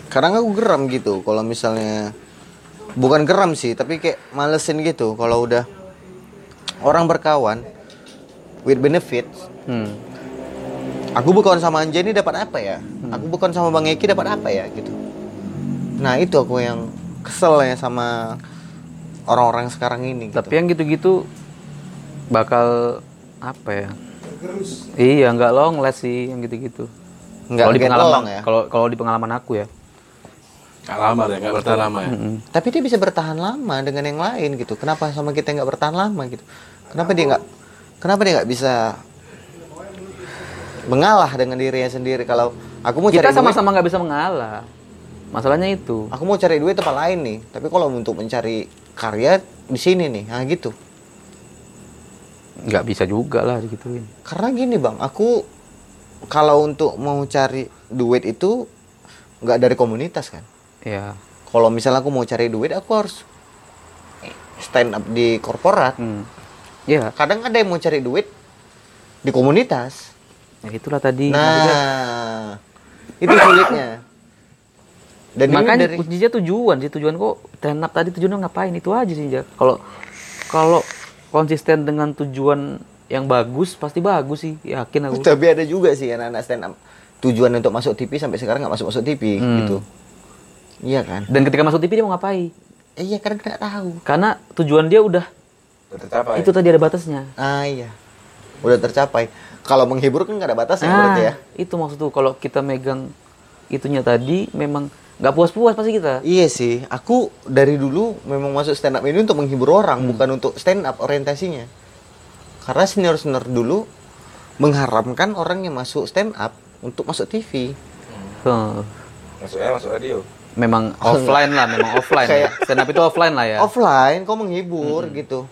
Kadang aku geram gitu kalau misalnya bukan geram sih, tapi kayak malesin gitu kalau udah orang berkawan with benefit. hmm. Aku berkawan sama Anjani dapat apa ya? Aku berkawan sama Bang Eki dapat apa ya gitu. Nah, itu aku yang kesel ya sama orang-orang sekarang ini gitu. Tapi yang gitu-gitu bakal apa ya iya nggak long last sih yang gitu-gitu Nggak kalau di pengalaman along ya. kalau kalau di pengalaman aku ya Nggak lama deh, nggak bertahan lama ya. Tapi dia bisa bertahan lama dengan yang lain gitu. Kenapa sama kita nggak bertahan lama gitu? Kenapa dia nggak? Kenapa dia nggak bisa mengalah dengan dirinya sendiri? Kalau aku mau kita cari sama-sama nggak bisa mengalah masalahnya itu aku mau cari duit tempat lain nih. Tapi kalau untuk mencari karya di sini nih, nah gitu. nggak bisa juga lah digituin Karena gini bang, aku kalau untuk mau cari duit itu nggak dari komunitas kan. ya Kalau misalnya aku mau cari duit, aku harus stand up di korporat. hmm. ya Kadang ada yang mau cari duit di komunitas. ya itulah tadi Nah, itu sulitnya. Dan makanya dari kuncinya tujuan sih tujuan kok stand up tadi tujuannya ngapain itu aja sih Jak. kalau kalau konsisten dengan tujuan yang bagus pasti bagus sih yakin aku tapi ada juga sih anak-anak stand up tujuan untuk masuk TV sampai sekarang nggak masuk masuk TV Hmm. gitu. Iya kan? dan ketika masuk TV dia mau ngapain Eh, iya karena nggak tahu. karena tujuan dia udah Udah tercapai. itu tadi ada batasnya Ah iya, udah tercapai. Kalau menghibur kan nggak ada batasnya Ah, berarti ya. itu maksud tuh kalau kita megang itunya tadi memang nggak puas-puas pasti kita Iya sih, aku dari dulu memang masuk stand up ini untuk menghibur orang, bukan untuk stand up orientasinya. Karena senior-senior dulu mengharamkan orang yang masuk stand up untuk masuk TV. Huh. Masuknya masuk radio. memang [laughs] offline lah memang offline Kayak- ya. stand up itu offline lah ya Offline, kok menghibur gitu.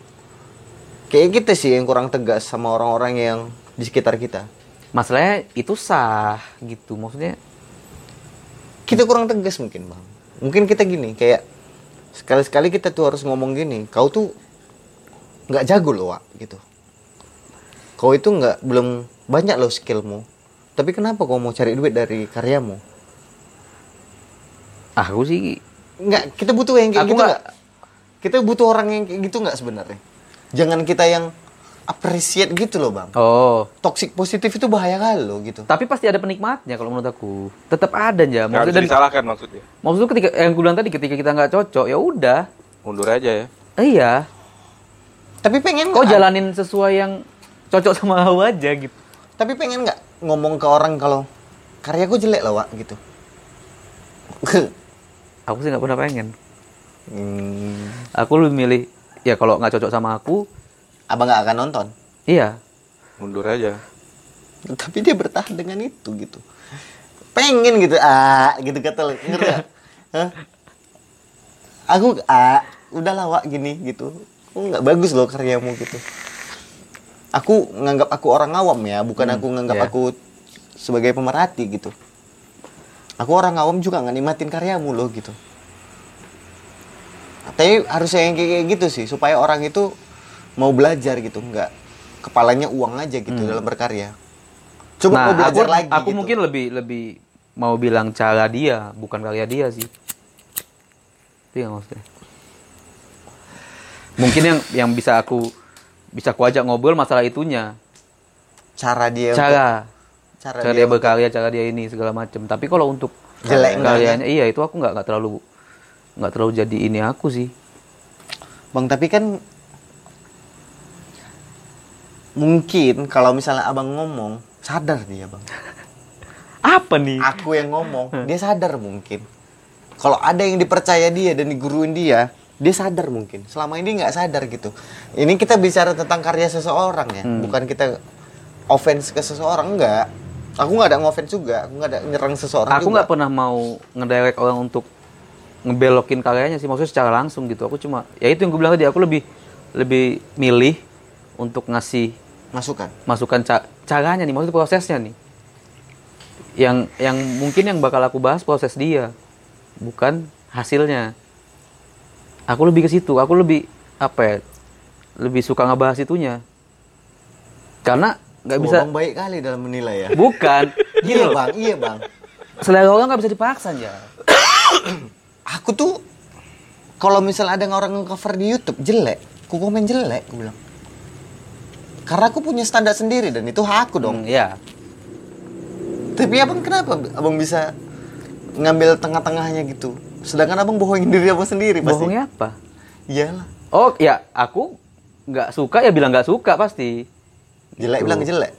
Kayak kita sih yang kurang tegas sama orang-orang yang di sekitar kita. masalahnya itu sah gitu maksudnya Kita kurang tegas mungkin bang. Mungkin kita gini, kayak sekali-sekali kita tuh harus ngomong gini. Kau tuh nggak jago loh, Wak, gitu. Kau itu nggak belum banyak loh skillmu. Tapi kenapa kau mau cari duit dari karyamu? aku sih Nggak, kita butuh yang kayak Aku gitu nggak-? Kita butuh orang yang kayak gitu nggak sebenarnya? Jangan kita yang appreciate gitu loh bang. oh Toxic positif itu bahaya kali loh gitu. tapi pasti ada penikmatnya kalau menurut aku tetap ada aja Nggak maksudnya bisa dan disalahkan maksudnya. maksudku ketika yang gue bilang tadi ketika kita nggak cocok ya udah Mundur aja ya. iya Tapi pengen kok nggak? jalanin sesuai yang cocok sama [laughs] aku aja gitu Tapi pengen nggak ngomong ke orang kalau karyaku jelek loh, Wak, gitu. [laughs] aku sih nggak pernah pengen Hmm, aku lebih milih ya kalau nggak cocok sama aku abang nggak akan nonton. iya Mundur aja. Tapi dia bertahan dengan itu gitu. Pengen gitu, ah, gitu kata ngerti nggak? [laughs] Hah? Aku, ah, udahlah Wak gini gitu. Nggak bagus loh karyamu gitu. Aku nganggap aku orang awam ya, bukan aku nganggap iya. aku sebagai pemerhati gitu. Aku orang awam juga nggak nikmatin karyamu loh gitu. Tapi harusnya yang kayak gitu sih, supaya orang itu mau belajar gitu, nggak. Kepalanya uang aja gitu dalam berkarya. Coba nah mau belajar aku lagi. aku gitu. mungkin lebih lebih mau bilang cara dia bukan karya dia sih. Itu yang maksudnya. Mungkin yang yang bisa aku bisa aku ajak ngobrol masalah itunya. Cara dia untuk- cara cara, cara dia, dia berkarya cara dia ini segala macam tapi kalau untuk Jelek enggak, karyanya iya itu aku nggak nggak terlalu nggak terlalu jadi ini aku sih. Bang tapi kan mungkin kalau misalnya abang ngomong sadar dia bang. [laughs] Apa nih? Aku yang ngomong dia sadar mungkin. Kalau ada yang dipercaya dia dan diguruin dia dia sadar mungkin. Selama ini nggak sadar gitu. Ini kita bicara tentang karya seseorang ya Hmm. bukan kita offense ke seseorang enggak aku nggak ada ngoffense juga aku nggak ada nyerang seseorang aku nggak pernah mau ngedirect orang untuk ngebelokin karyanya sih maksudnya secara langsung gitu. Aku cuma ya itu yang gue bilang tadi aku lebih lebih milih untuk ngasih masukan? Masukan ca- caranya nih maksudnya prosesnya nih. Yang yang mungkin yang bakal aku bahas proses dia bukan hasilnya. Aku lebih ke situ aku lebih apa ya lebih suka ngebahas itunya. Karena nggak bisa Bang baik kali dalam menilai ya. Bukan. [laughs] Iya bang iya bang. Selera orang nggak bisa dipaksa ya [coughs] aku tuh kalau misal ada orang nge-cover di YouTube jelek, ku komen jelek, aku bilang. Karena aku punya standar sendiri dan itu hak aku dong. Hmm, ya Tapi abang kenapa abang bisa ngambil tengah-tengahnya gitu? Sedangkan abang bohongin diri abang sendiri pasti. bohongnya apa Iyalah. oh ya aku nggak suka ya bilang nggak suka pasti. Jelek Gitu. bilang jelek.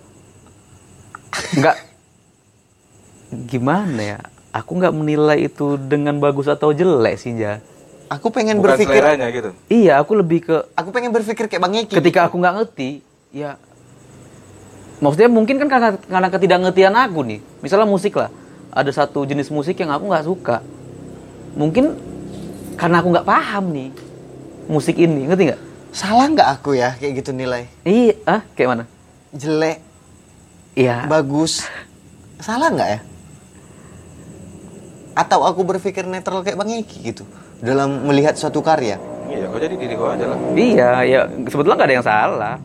Nggak [laughs] gimana ya? Aku nggak menilai itu dengan bagus atau jelek sih ya. Aku pengen Bukan berpikir seleranya gitu. Iya, aku lebih ke aku pengen berpikir kayak Bang Eki. ketika aku nggak ngerti, ya maksudnya mungkin kan karena karena ketidakngertian aku nih. Misalnya musik lah, ada satu jenis musik yang aku nggak suka. Mungkin karena aku nggak paham nih musik ini, ngerti nggak? Salah nggak aku ya kayak gitu nilai? Iya, ah kayak mana? Jelek, Iya. bagus. Salah nggak ya? Atau aku berpikir netral kayak Bang Eki gitu dalam melihat suatu karya? Iya, kau jadi diri kau aja lah. Iya, ya sebetulnya nggak ada yang salah.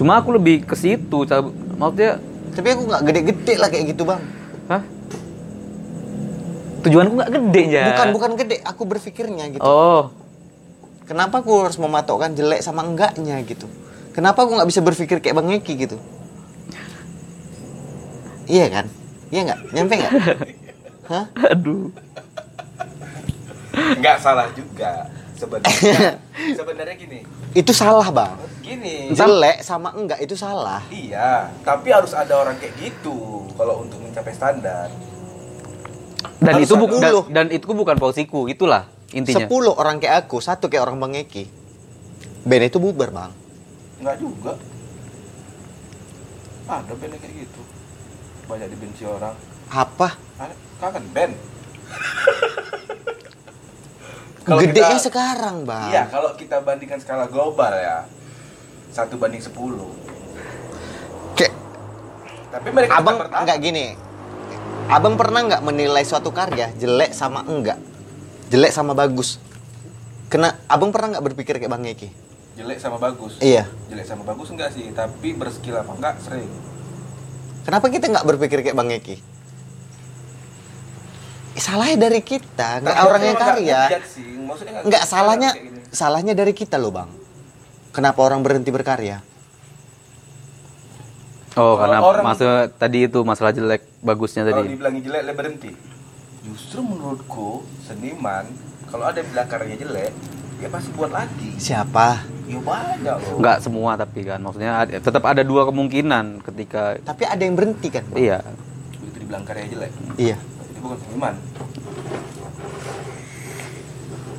Cuma aku lebih ke situ, maksudnya, Tapi aku nggak gede-gede lah kayak gitu bang. hah? Tujuanku nggak gede ya. Bukan bukan gede, aku berpikirnya gitu. Oh, Kenapa aku harus mematokkan jelek sama enggaknya gitu? Kenapa aku nggak bisa berpikir kayak Bang Eki gitu? Iya kan? Iya nggak? Nyampe nggak? [laughs] Hah? aduh. Nggak salah juga sebenarnya. [laughs] sebenarnya gini. Itu salah bang. Gini. Jelek sama enggak itu salah. Iya, tapi harus ada orang kayak gitu kalau untuk mencapai standar. Dan Harus itu bu- ada dan, dan itu bukan posisiku, itulah intinya. Sepuluh orang kayak aku, satu kayak orang Bang Eki. Band itu bubar bang. Nggak juga. Ada band kayak gitu. Banyak dibenci orang. Apa? Kangen band. [laughs] Gedenya kita- sekarang bang. Iya, kalau kita bandingkan skala global ya. Satu banding sepuluh. Kayak Tapi mereka abang nggak gini. Abang pernah nggak menilai suatu karya jelek sama enggak? Jelek sama bagus. Kena abang pernah nggak berpikir kayak Bang Eki? jelek sama bagus. Iya. Jelek sama bagus enggak sih, tapi berskill apa enggak sering. Kenapa kita nggak berpikir kayak Bang Eki? Eh, Salahnya dari kita, nggak orang yang karya. ngejudge sih. Maksudnya nggak salahnya, salahnya dari kita loh bang. Kenapa orang berhenti berkarya? Oh, Kalau karena orang- masalah tadi itu masalah jelek bagusnya Kalau tadi. dibilangin jelek, dia berhenti. Justru menurutku seniman kalau ada yang bilang karyanya jelek, dia pasti buat lagi. Siapa? Ya banyak loh. Nggak semua tapi kan, maksudnya ada- tetap ada dua kemungkinan ketika Tapi ada yang berhenti kan? Bang? iya. Begitu dibilang karya jelek, Iya. Dia bukan seniman.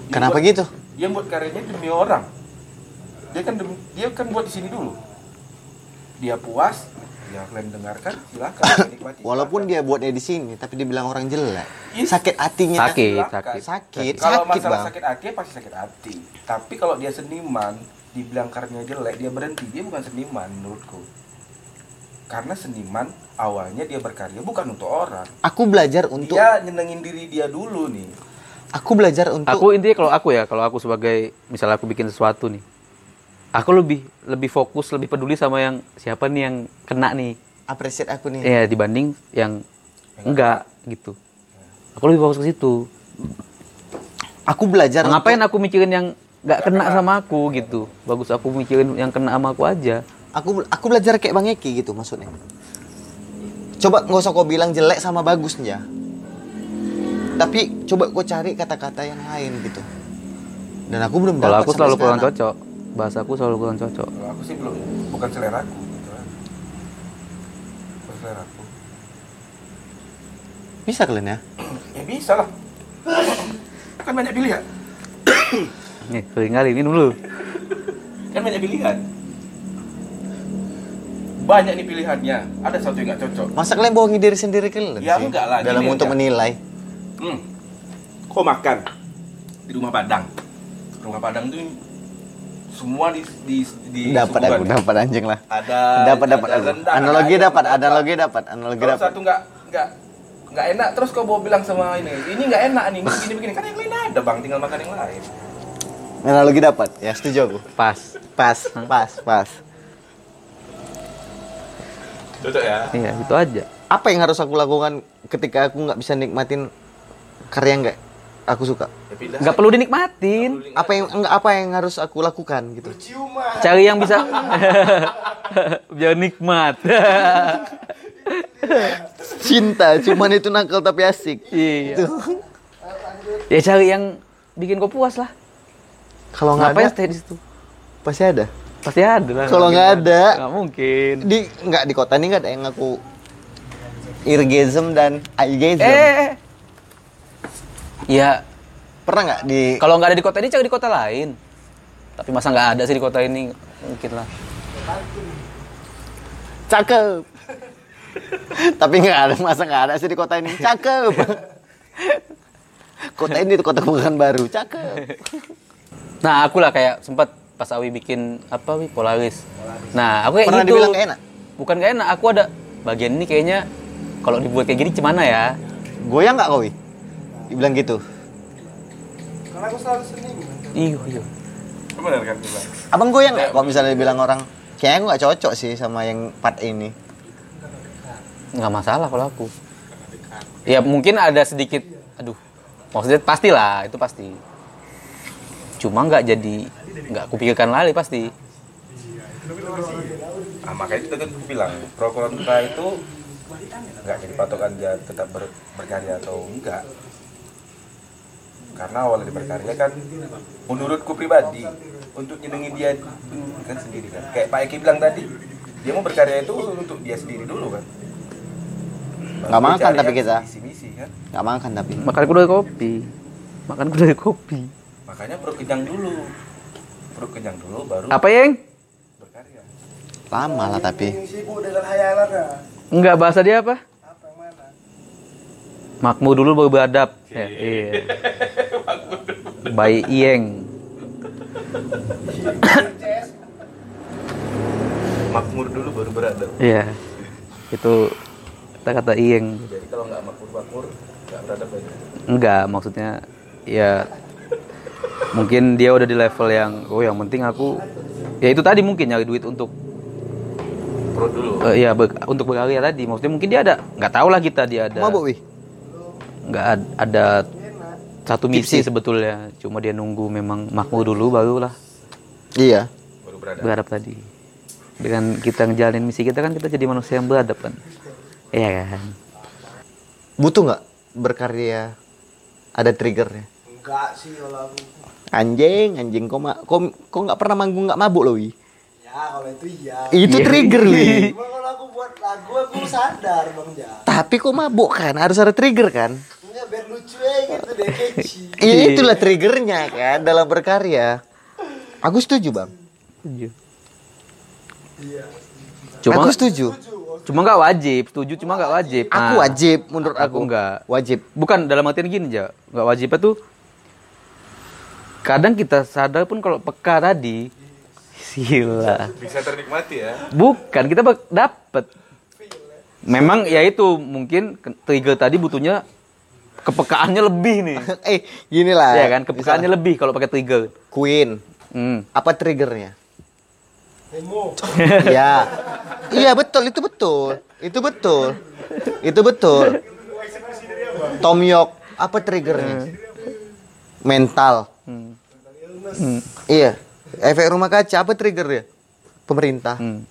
Dia Kenapa buat- gitu? Dia buat karyanya demi orang. Dia kan demi, dia kan buat di sini dulu. Dia puas, ya kalian dengarkan, silakan [coughs] nikmati. Walaupun silakan. dia buatnya di sini, tapi dibilang orang jelek. Yes. Sakit hatinya. Sakit, Silakan. sakit. Sakit, Kalau sakit masalah bang. sakit hati pasti sakit hati. Tapi kalau dia seniman, dibilang karyanya jelek, dia berhenti. Dia bukan seniman menurutku. Karena seniman awalnya dia berkarya bukan untuk orang. Aku belajar untuk, Dia nyenengin diri dia dulu nih. aku belajar untuk. Aku intinya kalau aku ya, kalau aku sebagai misalnya aku bikin sesuatu nih, aku lebih lebih fokus, lebih peduli sama yang siapa nih yang kena nih, appreciate aku nih. ya dibanding yang enggak gitu. Aku lebih fokus ke situ. Aku belajar Ngapain untuk, aku mikirin yang nggak kena sama aku gitu? Bagus aku mikirin yang kena sama aku aja. Aku aku belajar kayak Bang Eki gitu maksudnya. Coba nggak usah kau bilang jelek sama bagusnya. Tapi coba kau cari kata-kata yang lain gitu. Dan aku belum Kalau aku selalu kurang cocok, bahasaku selalu kurang cocok. Kalau aku sih belum, bukan selera aku. Gitu kan. Bukan selera aku. Bisa kalian ya? Ya bisa lah. kan banyak pilihan. Nih, [coughs] sering kali minum dulu. Kan banyak pilihan. Banyak nih pilihannya. Ada satu yang nggak cocok. Masa kalian bohongi diri sendiri kalian Ya, sih? enggak lah, Dalam untuk aja. menilai. Hmm. Kau makan di rumah Padang. Rumah Padang tuh semua di di di dapat aku, dapat anjing lah. Ada dapat dapat ada aku. rendang, Analogi ada dapat, analogi dapat, analogi Kalau dapat. satu nggak nggak nggak enak terus kau bawa bilang sama ini ini nggak enak nih begini begini kan yang lain ada bang tinggal makan yang lain Analogi dapat. Ya, setuju aku. Pas. Pas, pas, pas. Cocok ya Iya, itu aja. Apa yang harus aku lakukan ketika aku nggak bisa nikmatin karya nggak aku suka? ya Nggak perlu dinikmatin. Apa yang enggak apa yang harus aku lakukan gitu? ciuman Cari yang bisa [laughs] biar nikmat. [laughs] Cinta, cuman itu nakal tapi asik. iya. Itu. Ya cari yang bikin kau puas lah. Kalau nggak ada, Ngapain stay di situ? Pasti ada. Pasti ada lah. Kalau nggak ada, nggak mungkin. di nggak di kota ini nggak ada yang ngaku irgasm dan aigasm. Eh, eh, eh. Ya, Pernah nggak di kalau nggak ada di kota ini cari di kota lain. Tapi masa nggak ada sih di kota ini? Mungkin lah. cakep? Tapi nggak ada masa nggak ada sih di kota ini. Cakep. [laughs] kota ini tuh kota baru. Cakep. Nah, aku lah kayak sempat pas Awi bikin apa Wi Polaris. Nah, aku kayak Pernah gitu. dibilang nggak enak? Bukan gak enak, aku ada bagian ini kayaknya kalau dibuat kayak gini gimana ya? Goyang nggak kau? Wi? Dibilang gitu. Karena aku selalu sening. Iyo, iyo. Benar kan bilang. Abang goyang nggak kalau misalnya dibilang orang kayaknya aku nggak cocok sih sama yang part ini. nggak masalah kalau aku. Ya mungkin ada sedikit, aduh, maksudnya pastilah itu pasti. Cuma nggak jadi, nggak kupikirkan lagi pasti. Nah, makanya itu tadi aku bilang pro kontra itu nggak jadi patokan dia tetap ber- berkarya atau enggak. Karena awalnya dia berkarya kan menurutku pribadi untuk nyenengin dia kan sendiri kan. Kayak Pak Eki bilang tadi, dia mau berkarya itu untuk dia sendiri dulu kan. Nggak makan tapi kita. Misi-misi kan. Nggak makan tapi. Makan dari kopi, makan dari kopi. Makanya perut kenyang dulu. Perut kenyang dulu baru Apa yang? berkarya. Lama lah tapi. Sibuk dengan hayalan ya. Enggak bahasa dia apa? Apa yang mana? Makmu dulu baru beradab. Ya, iya. [laughs] Bayi Ieng. Makmur dulu baru beradab. Iya. Itu kata-kata Ieng. Jadi kalau nggak makmur-makmur, nggak beradab lagi. Enggak, maksudnya ya mungkin dia udah di level yang oh yang penting aku ya itu tadi mungkin nyari duit untuk Perut dulu. eh, ya be- untuk berkarya tadi. Maksudnya mungkin dia ada nggak tahu lah kita dia ada Mabuk wih. nggak ad- ada satu misi Tipsi. sebetulnya. Cuma dia nunggu memang makmur dulu barulah Iya. Baru beradab. beradab tadi. Dengan kita ngejalanin misi kita kan kita jadi manusia yang beradab kan. Iya kan. Butuh nggak berkarya ada triggernya? Enggak sih kalau aku. Anjing, anjing kok ma- kok kok nggak pernah manggung nggak mabuk loh wi? Ya kalau itu iya. Itu Iya. trigger wi. Cuma kalau aku buat lagu aku sadar bang Ja. Tapi kok mabuk kan? Harus ada trigger kan? Enggak biar lucu aja gitu deh. Iya itulah triggernya kan dalam berkarya. Aku setuju bang. Cuma aku setuju. cuma nggak wajib, setuju cuma nggak wajib. Aku Nah, wajib menurut aku aku. nggak. Wajib. Bukan dalam artian gini aja, nggak wajibnya tuh kadang kita sadar pun kalau peka tadi sila Bisa ternikmati ya. bukan kita dapet memang ya itu mungkin trigger tadi butuhnya kepekaannya lebih nih [laughs] eh gini lah. ya kan kepekaannya lebih kalau pakai trigger Queen. hmm. Apa triggernya? Emo. [laughs] ya. Iya betul, itu betul. Itu betul. Itu betul. Tom York, apa triggernya? Mental. Hmm. Iya. Efek rumah kaca apa triggernya? Pemerintah. Hmm.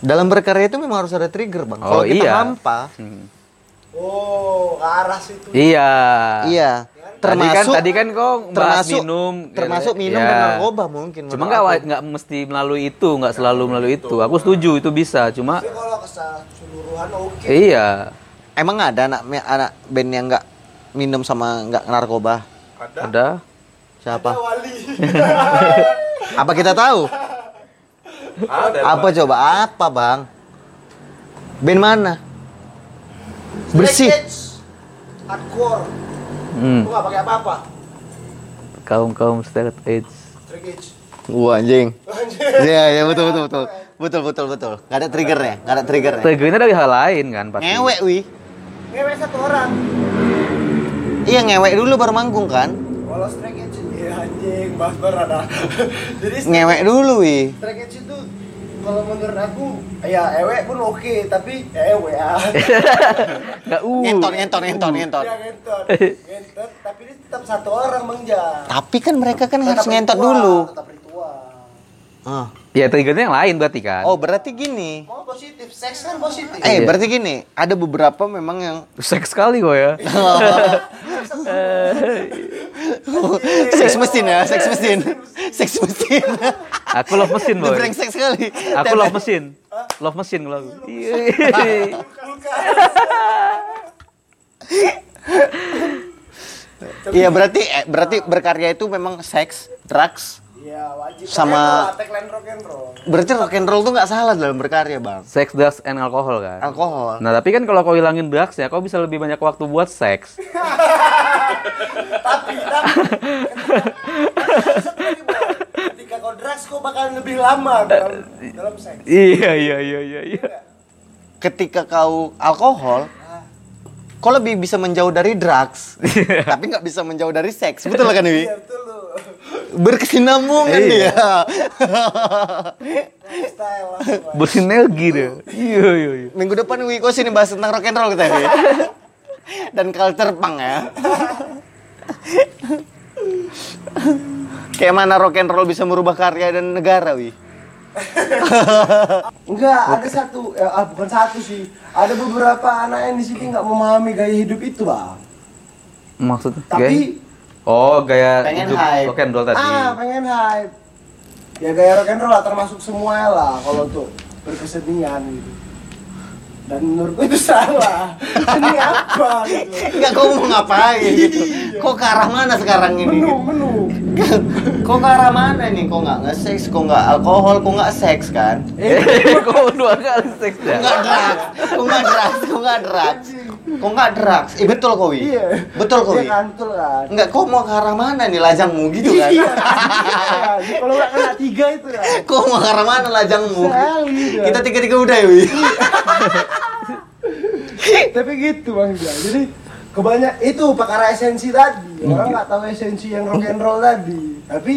Dalam berkarya itu memang harus ada trigger, Bang. Kalau Oh, kita iya. hampa, Hmm. Oh, arah situ. iya iya. tadi kan Termasuk tadi kan kok bahas termasuk minum termasuk minum Ya. dan narkoba mungkin. cuma nggak nggak mesti melalui itu nggak selalu melalui itu aku setuju itu bisa cuma Tapi kalau keseluruhan oke. iya Emang ada anak anak band yang nggak minum sama nggak narkoba? ada Siapa? Wali. [laughs] Apa kita tahu? Ada. Apa coba? Apa bang? Band mana? Bersih. Hardcore. hmm. Pakai apa-apa. kaum kaum straight edge Straight edge. Wah anjing. Iya iya betul betul betul betul betul betul. Gak ada triggernya, gak ada triggernya. triggernya dari hal lain kan pasti Ngewek wi. Ngewek satu orang. Iya ngewek dulu baru manggung kan? Kalau straight edge ya anjing, bahas ada. [laughs] Jadi Ngewek dulu wi. itu kalau menurut aku ya ewe pun oke, tapi ya ewe ya. nggak uh Ngentot ngentot ngentot ngentot. Ya ngentot. Ngentot, tapi ini tetap satu orang Bang Ja. Tapi kan mereka kan harus ngentot dulu. Tetap ritual. Ah. ya triggernya yang lain berarti kan Oh berarti gini. Mau positif, seks kan positif. Eh Iya. berarti gini. Ada beberapa memang yang seks sekali kok ya [laughs] seks mesin ya, seks mesin. seks mesin. Aku love mesin, boy. brengsek sekali. Aku love mesin. Love mesin kalau aku. Iya. Iya berarti eh, berarti berkarya itu memang seks, drugs. Iya, wajib. Sama- Rock and roll. Berarti rock and roll tuh nggak salah dalam berkarya, Bang. Sex, drugs, and alkohol kan. Alkohol. Nah tapi kan kalau kau hilangin drugs ya, kau bisa lebih banyak waktu buat seks. [laughs] Tapi, tapi ketika kau drugs kau bakalan lebih lama dalam, dalam seks. iya iya iya iya. iya. Ketika kau alkohol, kau lebih bisa menjauh dari drugs, [laughs] tapi nggak bisa menjauh dari seks. Betul kan, Wi? Iya, betul lu. Berkesinambungan dia. Langsung. Bang. Bersinergi deh. Iya iya iya. Minggu depan Wi kau sini bahas tentang rock and roll kita, Wi. Dan culture punk ya. Kayak mana rock and roll bisa merubah karya dan negara, Wi? [laughs] Enggak, ada satu, ya, ah, bukan satu sih. Ada beberapa anak yang di sini nggak memahami gaya hidup itu, bang. Maksudnya? Tapi gaya? Oh gaya Pengen hidup hype. rock and roll tadi. ah pengen hype. Ya gaya rock and roll lah termasuk semua lah kalau untuk berkesenian gitu. Dan menurutku itu salah. Ini apa gitu? [laughs] Enggak, kau mau ngapain gitu? Kok ke arah mana sekarang ini? Menu, menu. [laughs] Kok ke arah mana nih? Kok nggak nge-seks, kok nggak alkohol, kok nggak seks kan? Eh, [laughs] kok dua kali seks ya? nggak drugs, kok nggak drugs, kok nggak drugs, kok nggak drugs? Eh betul kok Wi? Iya. Betul kok Iya Wi? kan, kan. Enggak, kok mau ke arah mana nih lajangmu gitu kan? Iya. Iya, Kalau nggak kena tiga itu ya. Kok mau ke arah mana lajangmu? Sekali, dah. Kita tiga-tiga udah ya Wi? Tapi gitu bang. Jadi kebanyak itu perkara esensi tadi. Orang nggak tahu esensi yang rock and roll tadi. Tapi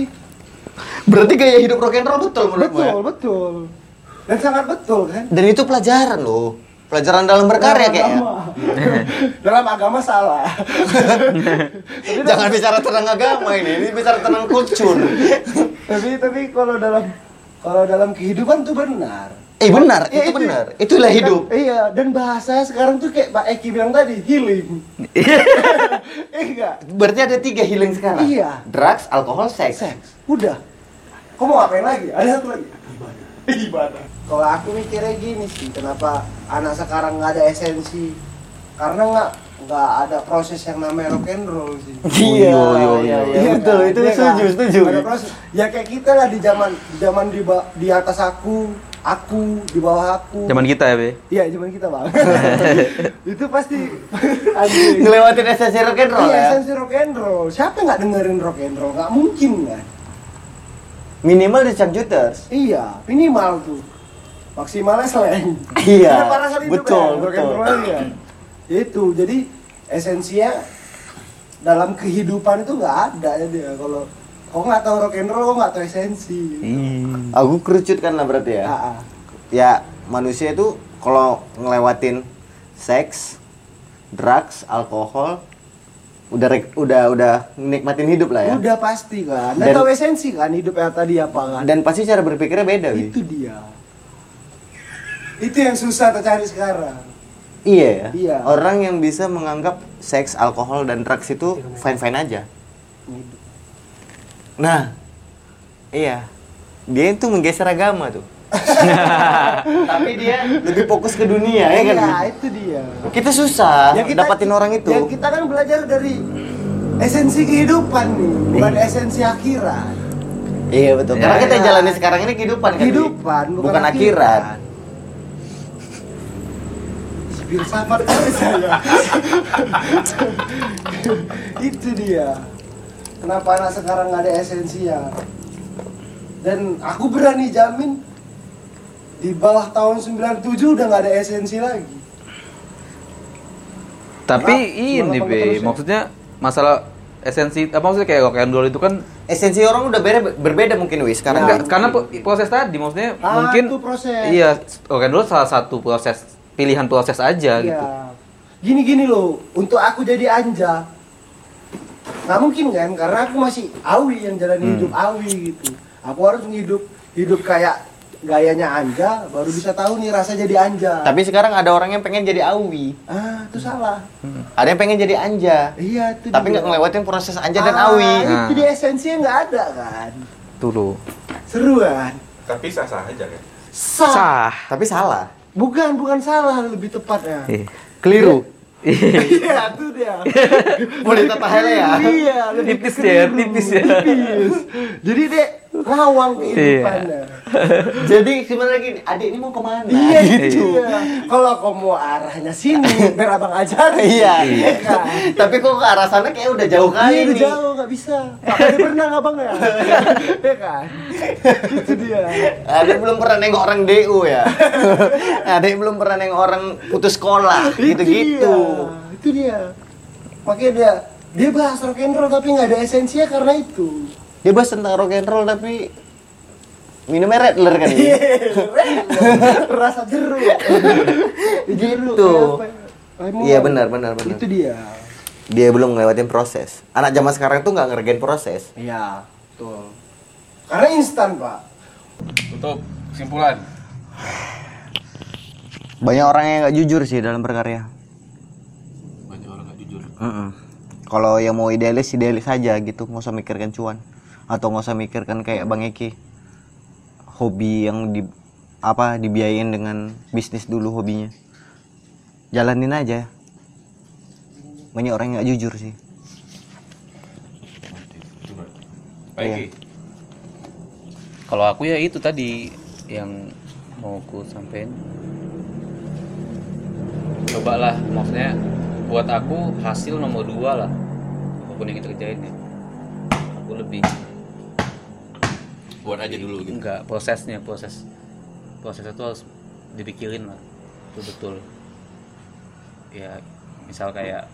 Berarti gaya hidup rock and roll betul menurutmu ya? betul, betul. Dan sangat betul kan? Dan itu pelajaran loh. Pelajaran dalam berkarya Dalam kayaknya. agama. Dalam agama salah. [laughs] Jangan bicara tentang agama ini, ini bicara tentang kultur. tapi tapi kalau dalam kalau dalam kehidupan tuh benar. Eh benar, Ya, itu benar. Itulah kan- hidup. iya, dan bahasanya sekarang tuh kayak Pak Eki bilang tadi, healing. [laughs] eh enggak, Berarti ada tiga healing sekarang. Iya. Drugs, alkohol, seks. seks. Udah. Kau mau ngapain lagi? Ada satu lagi. [laughs] Ibadah. Kalau aku mikirnya gini sih, kenapa anak sekarang nggak ada esensi? Karena nggak nggak ada proses yang namanya rock and roll sih. [laughs] Iya, yo, iya, yo. iya, betul. kan? Itu Iya setuju, setuju. Ada proses. Ya kayak kita lah di zaman di zaman di, di atas aku, aku di bawah aku. Zaman kita ya, Be. Iya, zaman kita bang. [laughs] itu pasti. Ngelewatin esensi rock and roll Iya, ya. esensi rock and roll. Siapa nggak dengerin rock and roll? Nggak mungkin kan? Minimal di Chuck Juters. Iya, minimal tuh. Maksimalnya slang. Iya, [laughs] betul, kan, betul. ya. Itu, jadi esensinya dalam kehidupan itu nggak ada ya dia. Kalau kau nggak tahu rock and roll, kau nggak tahu esensi. Aku kerucutkan lah berarti ya. Ah, ah. Ya, manusia itu kalau ngelewatin seks, drugs, alkohol, udah udah udah nikmatin hidup lah ya. Udah pasti kan. Dan, Dan- tahu esensi kan hidupnya tadi apa kan? Dan pasti cara berpikirnya beda, Wi. itu dia. Itu yang susah tercari sekarang. Iya ya. Iya. Orang yang bisa menganggap seks, alkohol dan drugs itu fine-fine aja. Nah, iya. Dia itu menggeser agama tuh. [laughs] Tapi dia lebih fokus ke dunia ya kan. Iya, itu dia. Kita susah Ya, kita- dapatin orang itu. Ya kita kan belajar dari esensi kehidupan nih, bukan esensi akhirat. Iya betul. Karena Ya. kita jalani sekarang ini kehidupan kan. Kehidupan, bukan, bukan akhirat. Filsafat kali [laughs] saya. itu dia. Kenapa anak sekarang nggak ada esensinya? Dan aku berani jamin di bawah tahun 97 udah nggak ada esensi lagi. Tapi Malah- ini, Be, ya. maksudnya masalah esensi apa maksudnya kayak rock and roll itu kan Esensi orang udah beda, berbeda mungkin wis sekarang. enggak karena po- proses tadi maksudnya Ah, mungkin itu proses. iya rock and roll salah satu proses pilihan proses aja gitu. Iya. Gini-gini loh, untuk aku jadi anja nggak mungkin kan karena aku masih awi yang jalani Hmm. hidup awi gitu. Aku harus hidup hidup kayak gayanya anja baru bisa tahu nih rasa jadi anja. Tapi sekarang ada orang yang pengen jadi awi. ah, itu salah. Ada yang pengen jadi anja. Iya, itu Tapi nggak ngelewatin proses anja dan Ah, awi. Nah. Itu dia esensinya nggak ada kan. itu loh. Seru kan? Tapi sah-sah aja kan. Sah. Sah. Tapi salah. Bukan, bukan salah lebih tepatnya. Eh. Keliru. Iya, [laughs] itu dia. Boleh tata hele ya. Iya, lebih Tipis ya, tipis ya. Tipis. Jadi dek ngawang kehidupannya. [laughs] Jadi sebenarnya gini, adik ini mau ke mana? Iya gitu. Kalau kau mau arahnya sini, biar abang ajar. [laughs] Iya. kan? Tapi kok ke arah sana kayak udah jauh kali Iya, udah jauh nggak bisa. Pak Kadi pernah nggak bang ya? [laughs] Iya kan? Itu dia. Adik belum pernah nengok orang DU ya. Adik belum pernah nengok orang putus sekolah, gitu-gitu. Itu dia. Itu dia. Makanya dia dia bahas rock and roll tapi nggak ada esensinya karena itu. Dia bahas tentang rock and roll tapi minumnya Redler kan Iya. ini. Rasa jeruk. jeruk. Gitu. ya? Lemon. Iya benar benar benar. Itu dia. Dia belum ngelewatin proses. Anak zaman sekarang tuh nggak ngerjain proses. Iya, betul. Karena instan, Pak. Tutup kesimpulan. Banyak orang yang nggak jujur sih dalam berkarya. Banyak orang nggak jujur. Mm-mm. Kalau yang mau idealis idealis saja gitu, nggak usah mikirkan cuan atau nggak usah mikirkan kayak Bang Eki hobi yang di apa dibiayain dengan bisnis dulu hobinya. Jalanin aja. Banyak orang nggak jujur sih. Iya. Baik. Kalau aku ya itu tadi yang mau ku sampein. Cobalah, maksudnya buat aku hasil nomor dua lah. Apa pun yang kita kerjain ya. Aku lebih Buat aja dulu gitu. enggak prosesnya proses. Prosesnya tuh harus dipikirin lah betul betul ya misal kayak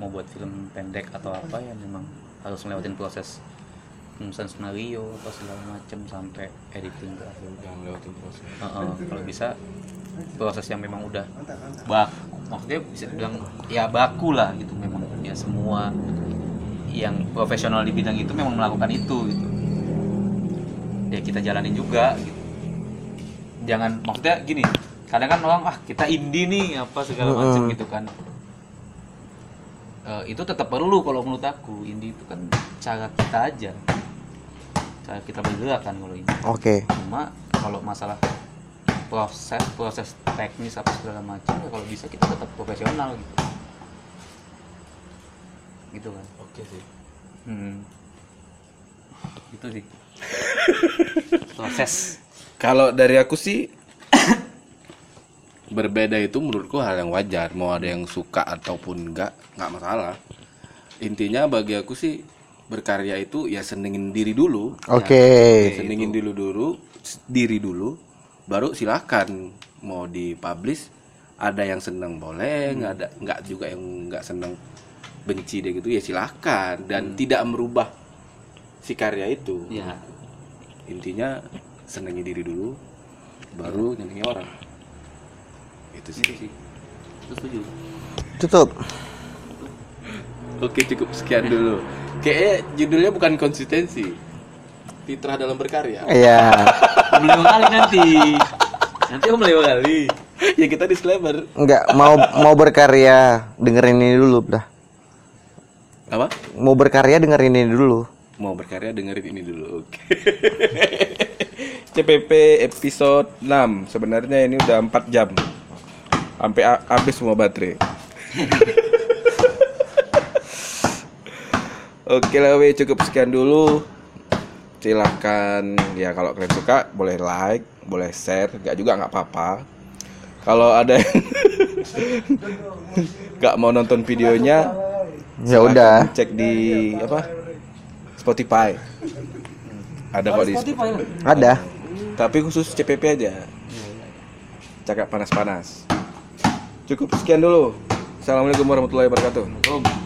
mau buat film pendek atau apa ya memang harus ngelewatin proses penulisan skenario apa segala macem sampai editing. Jangan lewatin proses. Heeh, kalau bisa proses yang memang udah baku maksudnya bisa bilang ya baku lah gitu memang. Ya semua yang profesional di bidang itu memang melakukan itu gitu ya kita jalanin juga gitu. Jangan maksudnya gini kadang kan orang ah kita indie nih apa segala macam gitu kan. Eh, itu tetap perlu kalau menurut aku indie itu kan cara kita aja. Cara kita bergerak kan kalau ini Oke. cuma kalau masalah proses proses teknis apa segala macam ya kalau bisa kita tetap profesional gitu. Gitu kan. Oke sih. hmm. itu sih proses Kalau dari aku sih [coughs] berbeda itu menurutku hal yang wajar. Mau ada yang suka ataupun enggak, nggak masalah. Intinya bagi aku sih berkarya itu ya senengin diri dulu. Oke. Ya, senengin dulu dulu diri dulu, baru silakan mau dipublish. Ada yang seneng boleh, nggak ada nggak juga yang nggak seneng benci deh gitu ya silahkan dan tidak merubah si karya itu. Ya intinya senengi diri dulu baru nyenengi orang. Itu sih. Itu setuju. Tutup. oke cukup sekian [laughs] dulu. Kayaknya judulnya bukan konsistensi. Fitrah dalam berkarya. Iya. [laughs] belum kali nanti. Nanti om lima kali. Ya kita disclaimer. Enggak mau mau berkarya dengerin ini dulu dah. apa? Mau berkarya dengerin ini dulu. Mau berkarya dengerin ini dulu oke. [laughs] CPP episode 6 sebenarnya ini udah 4 jam. Sampai ha- habis semua baterai. [laughs] Oke lah weh cukup sekian dulu. Silahkan ya kalau kalian suka boleh like Boleh share. Gak juga nggak apa-apa. Kalau ada yang [laughs] Gak mau nonton videonya Ya udah. Cek di apa Spotify. Ada kok di Spotify. Ada. Tapi khusus CPP aja. Cakap panas-panas. Cukup sekian dulu. Assalamualaikum warahmatullahi wabarakatuh. Om